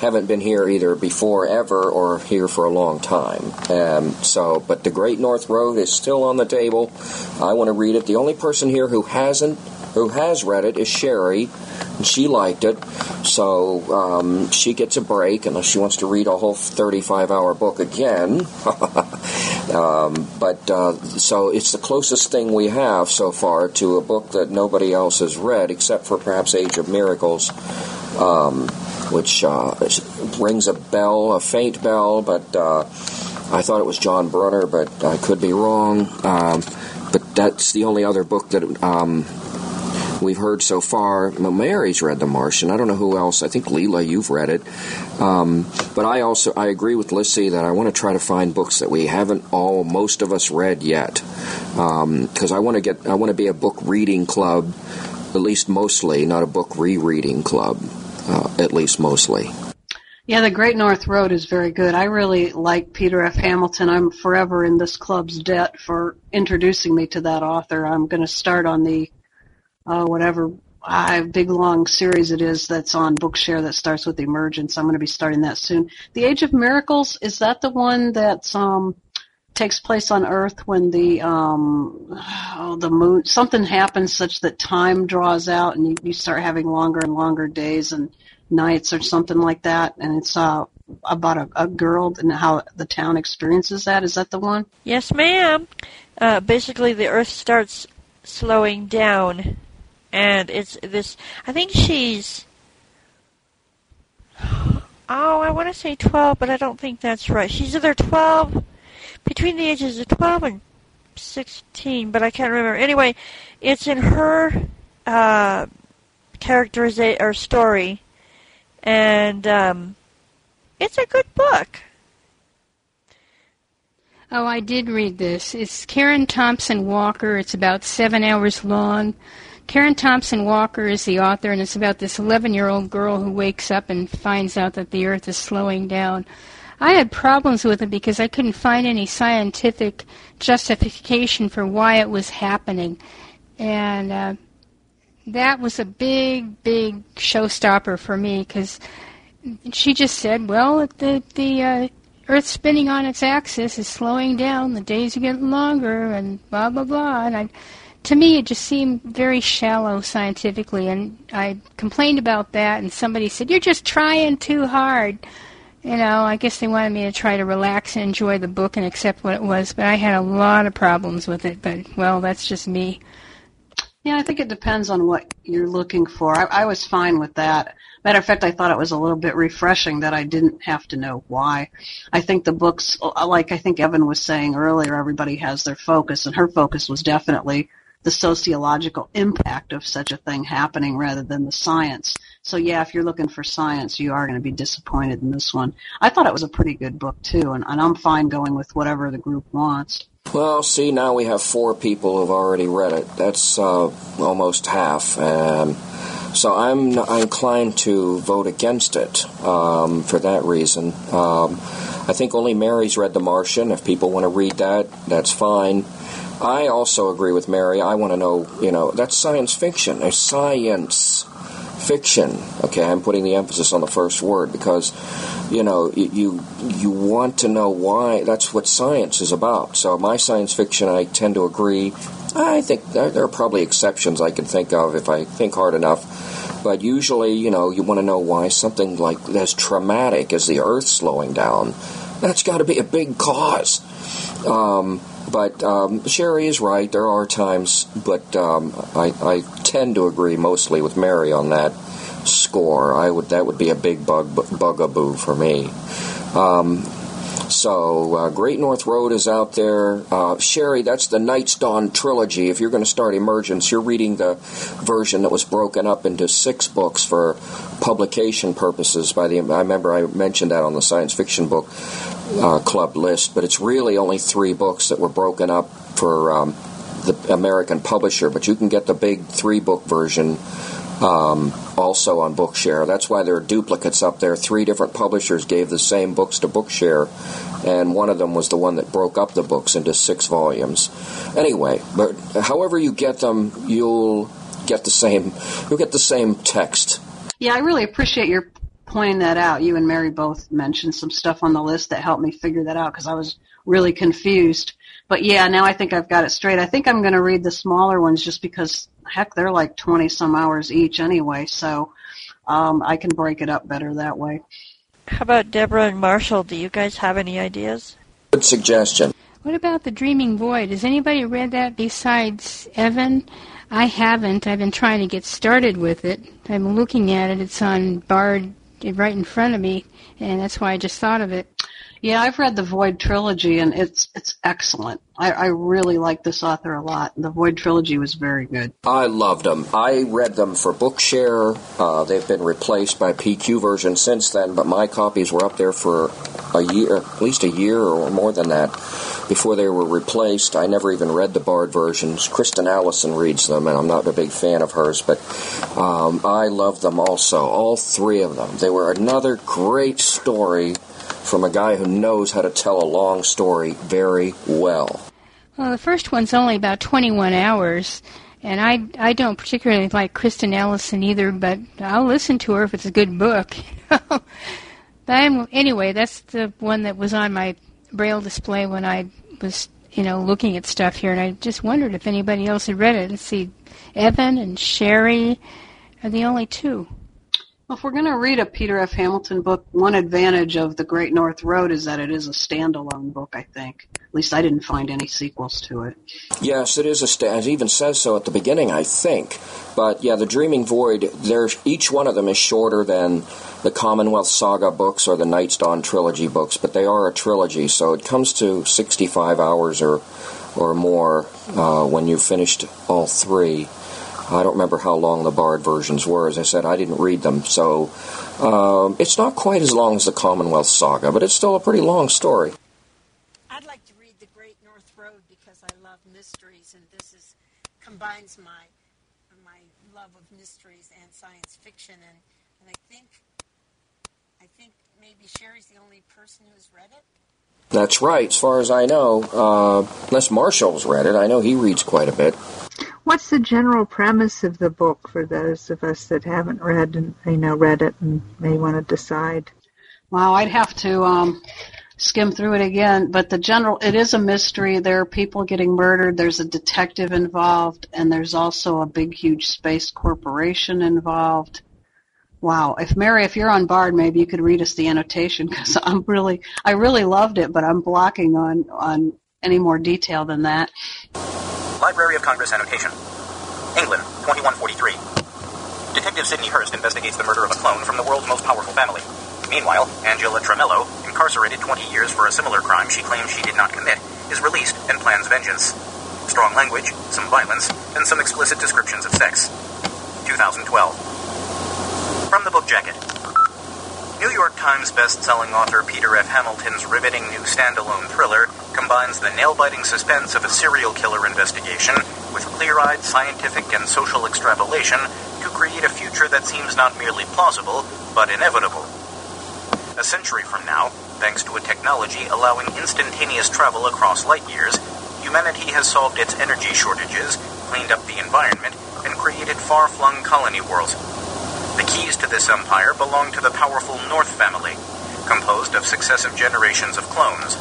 haven't been here either before ever or here for a long time. Um, so, but the Great North Road is still on the table. I want to read it. The only person here who hasn't, who has read it, is Sherry and she liked it. So um, she gets a break unless she wants to read a whole 35 hour book again. (laughs) um, but uh, so it's the closest thing we have so far to a book that nobody else has read, except for perhaps Age of Miracles. Um, which uh, rings a bell, a faint bell, but uh, I thought it was John Brunner, but I could be wrong. Um, but that's the only other book that um, we've heard so far. Mary's read The Martian. I don't know who else. I think Leela, you've read it. Um, but I also I agree with Lissy that I want to try to find books that we haven't all most of us read yet, because um, I want to get I want to be a book reading club, at least mostly, not a book rereading club, uh, at least mostly. Yeah, the Great North Road is very good. I really like Peter F. Hamilton. I'm forever in this club's debt for introducing me to that author. I'm going to start on the uh, whatever uh, big long series it is that's on Bookshare that starts with the Emergence. I'm going to be starting that soon. The Age of Miracles is that the one that um, takes place on Earth when the um, oh, the moon something happens such that time draws out and you, you start having longer and longer days and nights or something like that, and it's uh, about a, a girl and how the town experiences that. Is that the one? Yes, ma'am. Uh, basically, the Earth starts slowing down and it's this. I think she's. Oh, I want to say 12, but I don't think that's right. She's either 12, between the ages of 12 and 16, but I can't remember. Anyway, it's in her uh, characterization or story, and um, it's a good book. Oh, I did read this. It's Karen Thompson Walker. It's about seven hours long. Karen Thompson Walker is the author, and it's about this 11 year old girl who wakes up and finds out that the earth is slowing down. I had problems with it because I couldn't find any scientific justification for why it was happening. And uh, that was a big, big showstopper for me because she just said, well, the, the uh, Earth spinning on its axis is slowing down, the days are getting longer, and blah, blah, blah. And I to me, it just seemed very shallow scientifically, and I complained about that, and somebody said, You're just trying too hard. You know, I guess they wanted me to try to relax and enjoy the book and accept what it was, but I had a lot of problems with it, but, well, that's just me. Yeah, I think it depends on what you're looking for. I, I was fine with that. Matter of fact, I thought it was a little bit refreshing that I didn't have to know why. I think the books, like I think Evan was saying earlier, everybody has their focus, and her focus was definitely the sociological impact of such a thing happening rather than the science. So yeah, if you're looking for science, you are going to be disappointed in this one. I thought it was a pretty good book too, and, and I'm fine going with whatever the group wants. Well, see, now we have four people who've already read it. That's uh, almost half. Um, so I'm inclined to vote against it um, for that reason. Um, I think only Mary's read The Martian. If people want to read that, that's fine. I also agree with Mary. I want to know, you know, that's science fiction. It's science fiction. Okay, I'm putting the emphasis on the first word because, you know, you you want to know why. That's what science is about. So my science fiction, I tend to agree. I think there are probably exceptions I can think of if I think hard enough. But usually, you know, you want to know why something like as traumatic as the Earth slowing down. That's got to be a big cause. Um, but um, Sherry is right. There are times, but um, I, I, tend to agree mostly with Mary on that score. I would that would be a big bug bugaboo for me. Um, so, uh, Great North Road is out there. Uh, Sherry, that's the Night's Dawn trilogy. If you're going to start Emergence, you're reading the version that was broken up into six books for publication purposes. By the, I remember I mentioned that on the science fiction book uh, club list, but it's really only three books that were broken up for um, the American publisher. But you can get the big three book version um, also on Bookshare. That's why there are duplicates up there. Three different publishers gave the same books to Bookshare, and one of them was the one that broke up the books into six volumes. Anyway, but however you get them, you'll get the same. You'll get the same text. Yeah, I really appreciate your pointing that out. You and Mary both mentioned some stuff on the list that helped me figure that out because I was really confused. But yeah, now I think I've got it straight. I think I'm going to read the smaller ones just because, heck, they're like 20 some hours each anyway, so um, I can break it up better that way. How about Deborah and Marshall? Do you guys have any ideas? Good suggestion. What about The Dreaming Void? Has anybody read that besides Evan? I haven't. I've been trying to get started with it. I'm looking at it. It's on Bard right in front of me, and that's why I just thought of it. Yeah, I've read the Void trilogy, and it's it's excellent. I, I really like this author a lot. The Void trilogy was very good. I loved them. I read them for Bookshare. Uh, they've been replaced by PQ versions since then, but my copies were up there for a year, at least a year or more than that, before they were replaced. I never even read the Bard versions. Kristen Allison reads them, and I'm not a big fan of hers, but um, I love them also. All three of them. They were another great story from a guy who knows how to tell a long story very well. Well, the first one's only about 21 hours, and I I don't particularly like Kristen Allison either, but I'll listen to her if it's a good book. (laughs) I'm, anyway, that's the one that was on my braille display when I was you know looking at stuff here, and I just wondered if anybody else had read it. Let's see, Evan and Sherry are the only two. Well, if we're going to read a Peter F. Hamilton book, one advantage of The Great North Road is that it is a standalone book, I think. At least I didn't find any sequels to it. Yes, it is a sta- it even says so at the beginning, I think. But yeah, the Dreaming Void, each one of them is shorter than the Commonwealth Saga books or the Night's Dawn trilogy books, but they are a trilogy, so it comes to 65 hours or or more uh, when you've finished all three. I don't remember how long the Bard versions were. As I said, I didn't read them, so um, it's not quite as long as the Commonwealth Saga, but it's still a pretty long story. I'd like to read The Great North Road because I love mysteries, and this is combines my my love of mysteries and science fiction, and, and I think I think maybe Sherry's the only person who's read it. That's right, as far as I know. Uh, unless Marshall's read it, I know he reads quite a bit. What's the general premise of the book for those of us that haven't read and you know read it and may want to decide? Wow, I'd have to um, skim through it again. But the general, it is a mystery. There are people getting murdered. There's a detective involved, and there's also a big, huge space corporation involved. Wow, if Mary, if you're on Bard, maybe you could read us the annotation because I'm really, I really loved it, but I'm blocking on on any more detail than that. Library of Congress annotation. England, 2143. Detective Sidney Hurst investigates the murder of a clone from the world's most powerful family. Meanwhile, Angela Tramelo, incarcerated 20 years for a similar crime she claims she did not commit, is released and plans vengeance. Strong language, some violence, and some explicit descriptions of sex. 2012. From the book jacket. New York Times best-selling author Peter F. Hamilton's riveting new standalone thriller combines the nail-biting suspense of a serial killer investigation with clear-eyed scientific and social extrapolation to create a future that seems not merely plausible, but inevitable. A century from now, thanks to a technology allowing instantaneous travel across light years, humanity has solved its energy shortages, cleaned up the environment, and created far-flung colony worlds. The keys to this empire belong to the powerful North family, composed of successive generations of clones.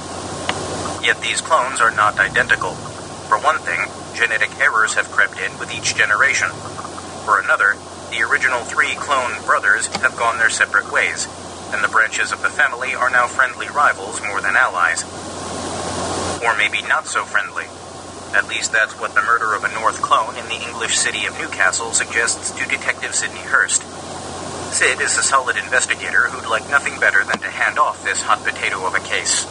Yet these clones are not identical. For one thing, genetic errors have crept in with each generation. For another, the original three clone brothers have gone their separate ways, and the branches of the family are now friendly rivals more than allies. Or maybe not so friendly. At least that's what the murder of a North clone in the English city of Newcastle suggests to Detective Sidney Hurst. Sid is a solid investigator who'd like nothing better than to hand off this hot potato of a case.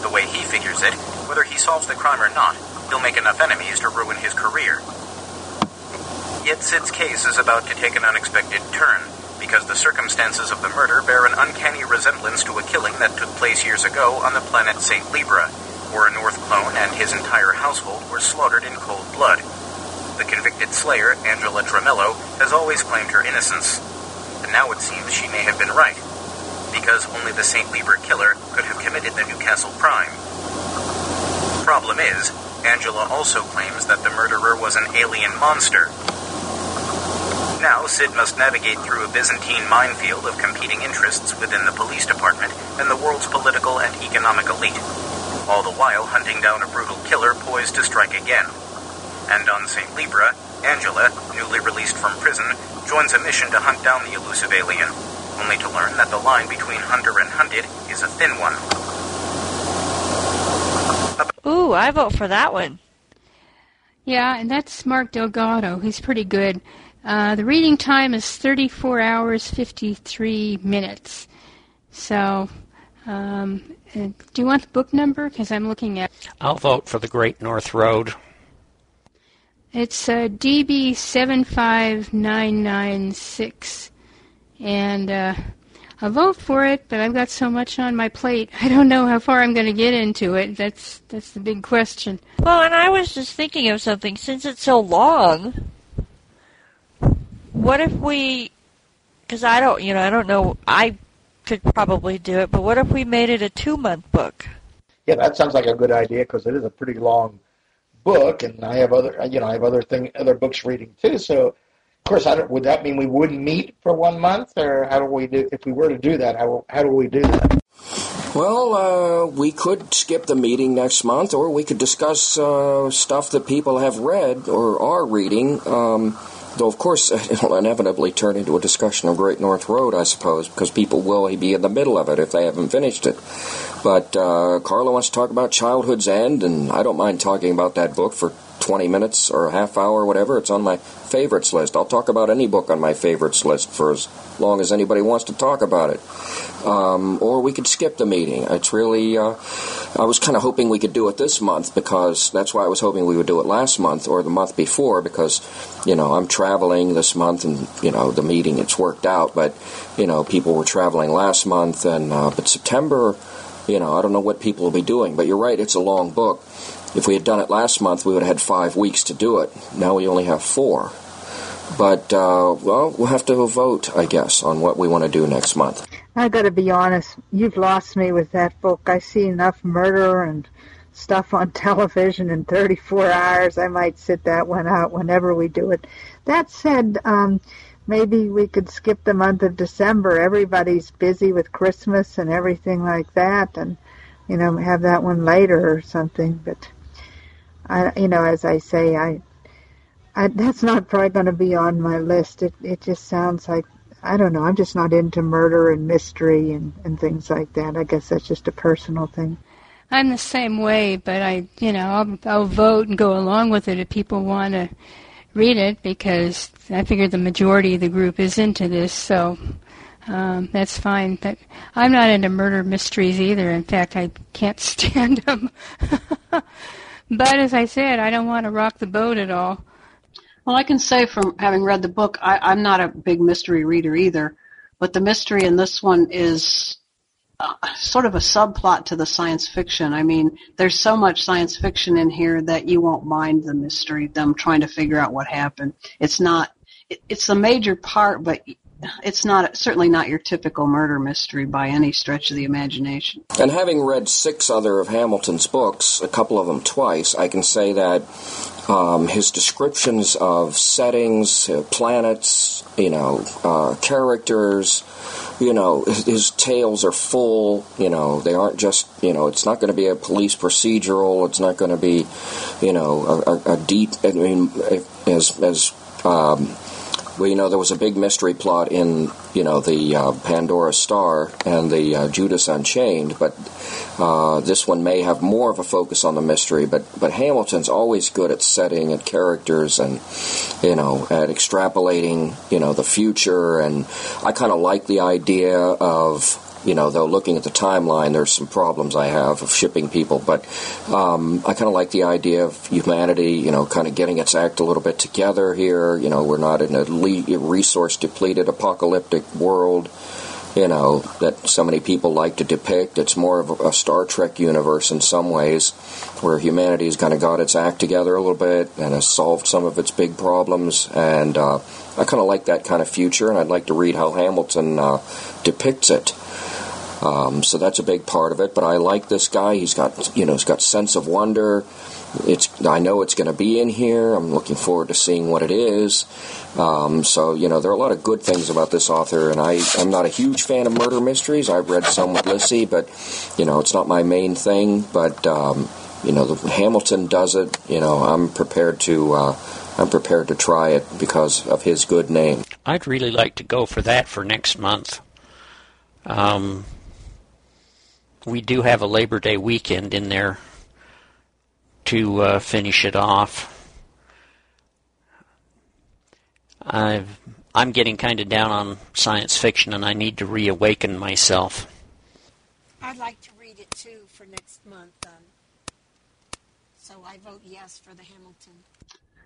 The way he figures it, whether he solves the crime or not, he'll make enough enemies to ruin his career. Yet Sid's case is about to take an unexpected turn, because the circumstances of the murder bear an uncanny resemblance to a killing that took place years ago on the planet St. Libra, where a North clone and his entire household were slaughtered in cold blood. The convicted slayer, Angela Tramelo, has always claimed her innocence. But now it seems she may have been right, because only the St. Libra killer could have committed the Newcastle crime. Problem is, Angela also claims that the murderer was an alien monster. Now, Sid must navigate through a Byzantine minefield of competing interests within the police department and the world's political and economic elite, all the while hunting down a brutal killer poised to strike again. And on St. Libra, Angela, newly released from prison, joins a mission to hunt down the elusive alien, only to learn that the line between hunter and hunted is a thin one. Ooh, I vote for that one. Yeah, and that's Mark Delgado. He's pretty good. Uh, the reading time is 34 hours 53 minutes. So Um, uh, do you want the book number? Because I'm looking at. I'll vote for the Great North Road. It's uh, DB seven five nine nine six, and uh, I'll vote for it. But I've got so much on my plate. (laughs) I don't know how far I'm going to get into it. That's that's the big question. Well, and I was just thinking of something. Since it's so long, what if we? Because I don't, you know, I don't know. I could probably do it, but what if we made it a two-month book? Yeah, that sounds like a good idea because it is a pretty long book, and I have other, you know, I have other thing, other books reading too. So, of course, I don't, would that mean we wouldn't meet for one month, or how do we do? If we were to do that, how how do we do that? Well, uh, we could skip the meeting next month, or we could discuss uh, stuff that people have read or are reading. Um, though, of course, (laughs) it'll inevitably turn into a discussion of Great North Road, I suppose, because people will be in the middle of it if they haven't finished it. But uh, Carla wants to talk about Childhood's End, and I don't mind talking about that book for 20 minutes or a half hour or whatever. It's on my favorites list. I'll talk about any book on my favorites list for as long as anybody wants to talk about it. Um, or we could skip the meeting. It's really, uh, I was kind of hoping we could do it this month because that's why I was hoping we would do it last month or the month before because, you know, I'm traveling this month and, you know, the meeting, it's worked out. But, you know, people were traveling last month and, uh, but September, you know, I don't know what people will be doing. But you're right, it's a long book. If we had done it last month, we would have had five weeks to do it. Now we only have four. But, uh, well, we'll have to vote, I guess, on what we want to do next month. I got to be honest. You've lost me with that book. I see enough murder and stuff on (laughs) television in 34 hours. I might sit that one out whenever we do it. That said, um, maybe we could skip the month of December. Everybody's busy with Christmas and everything like that, and you know, have that one later or something. But I, you know, as I say, I, I that's not probably going to be on my list. It it just sounds like I don't know. I'm just not into murder and mystery and and things like that. I guess that's just a personal thing. I'm the same way, but I, you know, I'll, I'll vote and go along with it if people want to read it because I figure the majority of the group is into this, so um, that's fine. But I'm not into murder mysteries either. In fact, I can't (laughs) stand them. (laughs) but as I said, I don't want to rock the boat at all. Well, I can say from having read the book, I, I'm not a big mystery reader either, but the mystery in this one is uh, sort of a subplot to the science fiction. I mean, there's so much science fiction in here that you won't mind the mystery, them trying to figure out what happened. It's not, it, it's a major part, but it's not certainly not your typical murder mystery by any stretch of the imagination. And having read six other of Hamilton's books, a couple of them twice, I can say that um, his descriptions of settings, uh, planets, you know, uh, characters, you know, his, his, tales are full. You know, they aren't just, you know, it's not going to be a police procedural. It's not going to be, you know, a, a, deep. I mean, as as um, well, you know, there was a big mystery plot in, you know, the uh, Pandora Star and the uh, Judas Unchained, but uh, this one may have more of a focus on the mystery. But but Hamilton's always good at setting and characters and, you know, at extrapolating, you know, the future. And I kind of like the idea of you know, though looking at the timeline, there's some problems I have of shipping people. But um, I kind of like the idea of humanity, you know, kind of getting its act a little bit together here. You know, we're not in a resource depleted apocalyptic world. You know that so many people like to depict. It's more of a Star Trek universe in some ways, where humanity has kind of got its act together a little bit and has solved some of its big problems. And uh, I kind of like that kind of future, and I'd like to read how Hamilton uh, depicts it. Um, so that's a big part of it. But I like this guy. He's got you know he's got sense of wonder. It's I know it's going to be in here. I'm looking forward to seeing what it is. Um, so you know there are a lot of good things about this author, and I I'm not a huge fan of murder mysteries. I've read some with Lissy, but you know it's not my main thing. But um, you know the, Hamilton does it. You know I'm prepared to. Uh, I'm prepared to try it because of his good name. I'd really like to go for that for next month. Um, we do have a Labor Day weekend in there to uh, finish it off. I've, I'm getting kind of down on science fiction, and I need to reawaken myself. I'd like to read it too for next month. Um, so I vote yes for the Hamilton.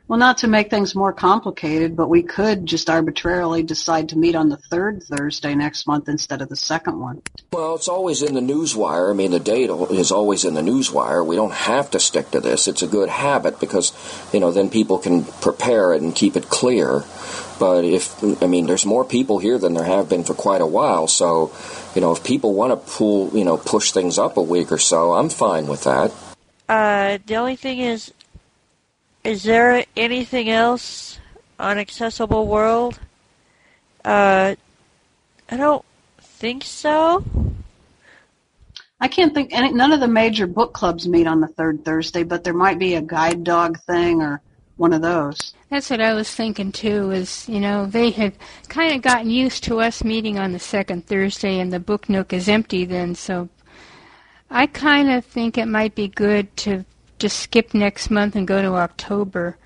Well, not to make things more complicated, but we could just arbitrarily decide to meet on the third Thursday next month instead of the second one. Well, it's always in the newswire. I mean, the date is always in the newswire. We don't have to stick to this. It's a good habit because, you know, then people can prepare it and keep it clear. But if, I mean, there's more people here than there have been for quite a while. So, you know, if people want to pull, you know, push things up a week or so, I'm fine with that. Uh, the only thing is, is there anything else on Accessible World? Uh, I don't think so. I can't think any, none of the major book clubs meet on the third Thursday, but there might be a guide dog thing or one of those. That's what I was thinking too. Is you know they have kind of gotten used to us meeting on the second Thursday, and the book nook is empty then. So I kind of think it might be good to just skip next month and go to October.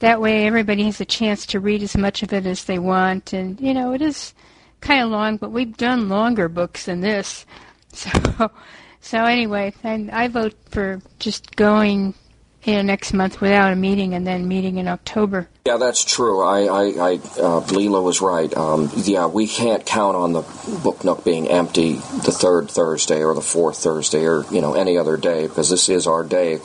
That way, everybody has a chance to read as much of it as they want, and you know it is kind of long, but we've done longer books than this. (laughs) So, so anyway, I, I vote for just going you know, next month without a meeting and then meeting in October. Yeah, that's true. I, I, I uh, Leela was right. Um, yeah, we can't count on the book nook being empty the third Thursday or the fourth Thursday or you know any other day because this is our day.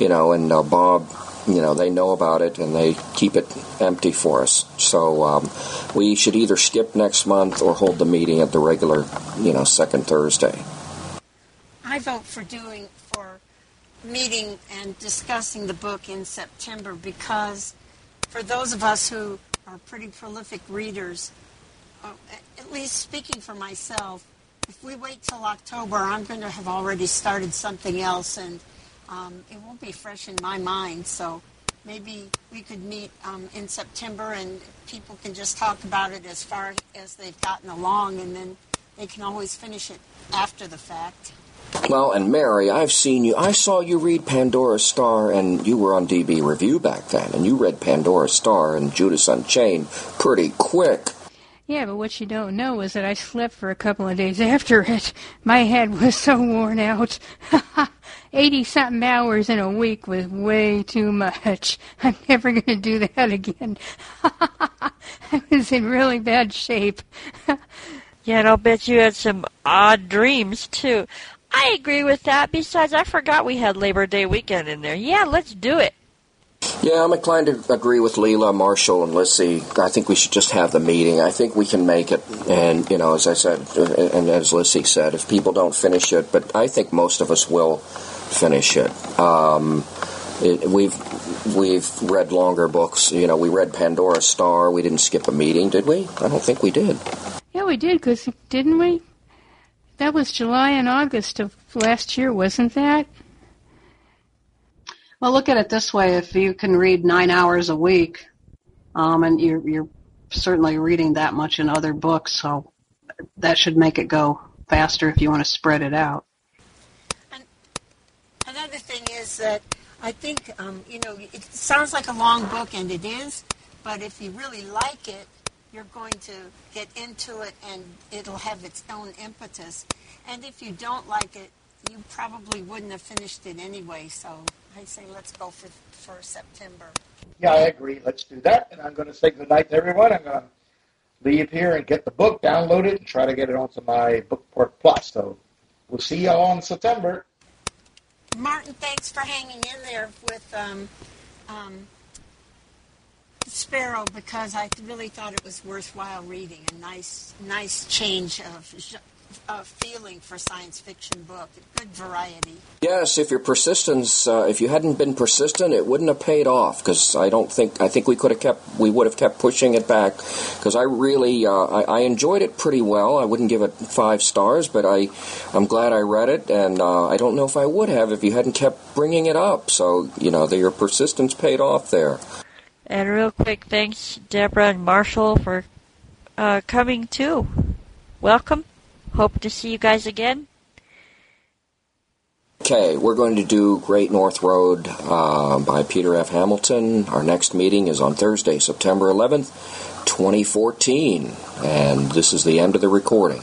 You know, and uh, Bob, you know, they know about it and they keep it empty for us. So um, we should either skip next month or hold the meeting at the regular, you know, second Thursday. I vote for doing for meeting and discussing the book in September because for those of us who are pretty prolific readers, uh, at least speaking for myself, if we wait till October, I'm going to have already started something else and um, it won't be fresh in my mind. So maybe we could meet um, in September and people can just talk about it as far as they've gotten along and then they can always finish it after the fact. Well, and Mary, I've seen you. I saw you read Pandora Star, and you were on DB Review back then, and you read Pandora Star and Judas Unchained pretty quick. Yeah, but what you don't know is that I slept for a couple of days after it. My head was so worn out. (laughs) 80 something hours in a week was way too much. I'm never going to do that again. (laughs) I was in really bad shape. (laughs) yeah, and I'll bet you had some odd dreams, too. I agree with that. Besides, I forgot we had Labor Day weekend in there. Yeah, let's do it. Yeah, I'm inclined to agree with Leela, Marshall, and Lissy. I think we should just have the meeting. I think we can make it. And, you know, as I said, and as Lissy said, if people don't finish it, but I think most of us will finish it. Um, it we've we've read longer books. You know, we read Pandora Star. We didn't skip a meeting, did we? I don't think we did. Yeah, we did, because didn't we? That was July and August of last year, wasn't that? Well, look at it this way: if you can read nine hours a week, um, and you're you're certainly reading that much in other books, so that should make it go faster if you want to spread it out. And another thing is that I think um, you know it sounds like a long book, and it is, but if you really like it, you're going to get into it and it'll have its own impetus. And if you don't like it, you probably wouldn't have finished it anyway. So I say let's go for, for September. Yeah, I agree. Let's do that. And I'm going to say goodnight to everyone. I'm going to leave here and get the book, download it, and try to get it onto my Bookport Plus. So we'll see you all in September. Martin, thanks for hanging in there with um, um, Sparrow because I really thought it was worthwhile reading. A nice, nice change of, of feeling for science fiction book. Good variety. Yes, if your persistence, uh, if you hadn't been persistent, it wouldn't have paid off. Because I don't think I think we could have kept, we would have kept pushing it back. Because I really, uh, I, I, enjoyed it pretty well. I wouldn't give it five stars, but I, I'm glad I read it, and uh, I don't know if I would have if you hadn't kept bringing it up. So you know, the, your persistence paid off there. And real quick, thanks Deborah and Marshall for uh, coming too. Welcome. Hope to see you guys again. Okay, we're going to do Great North Road uh, by Peter F. Hamilton. Our next meeting is on Thursday, September 11th, 2014. And this is the end of the recording.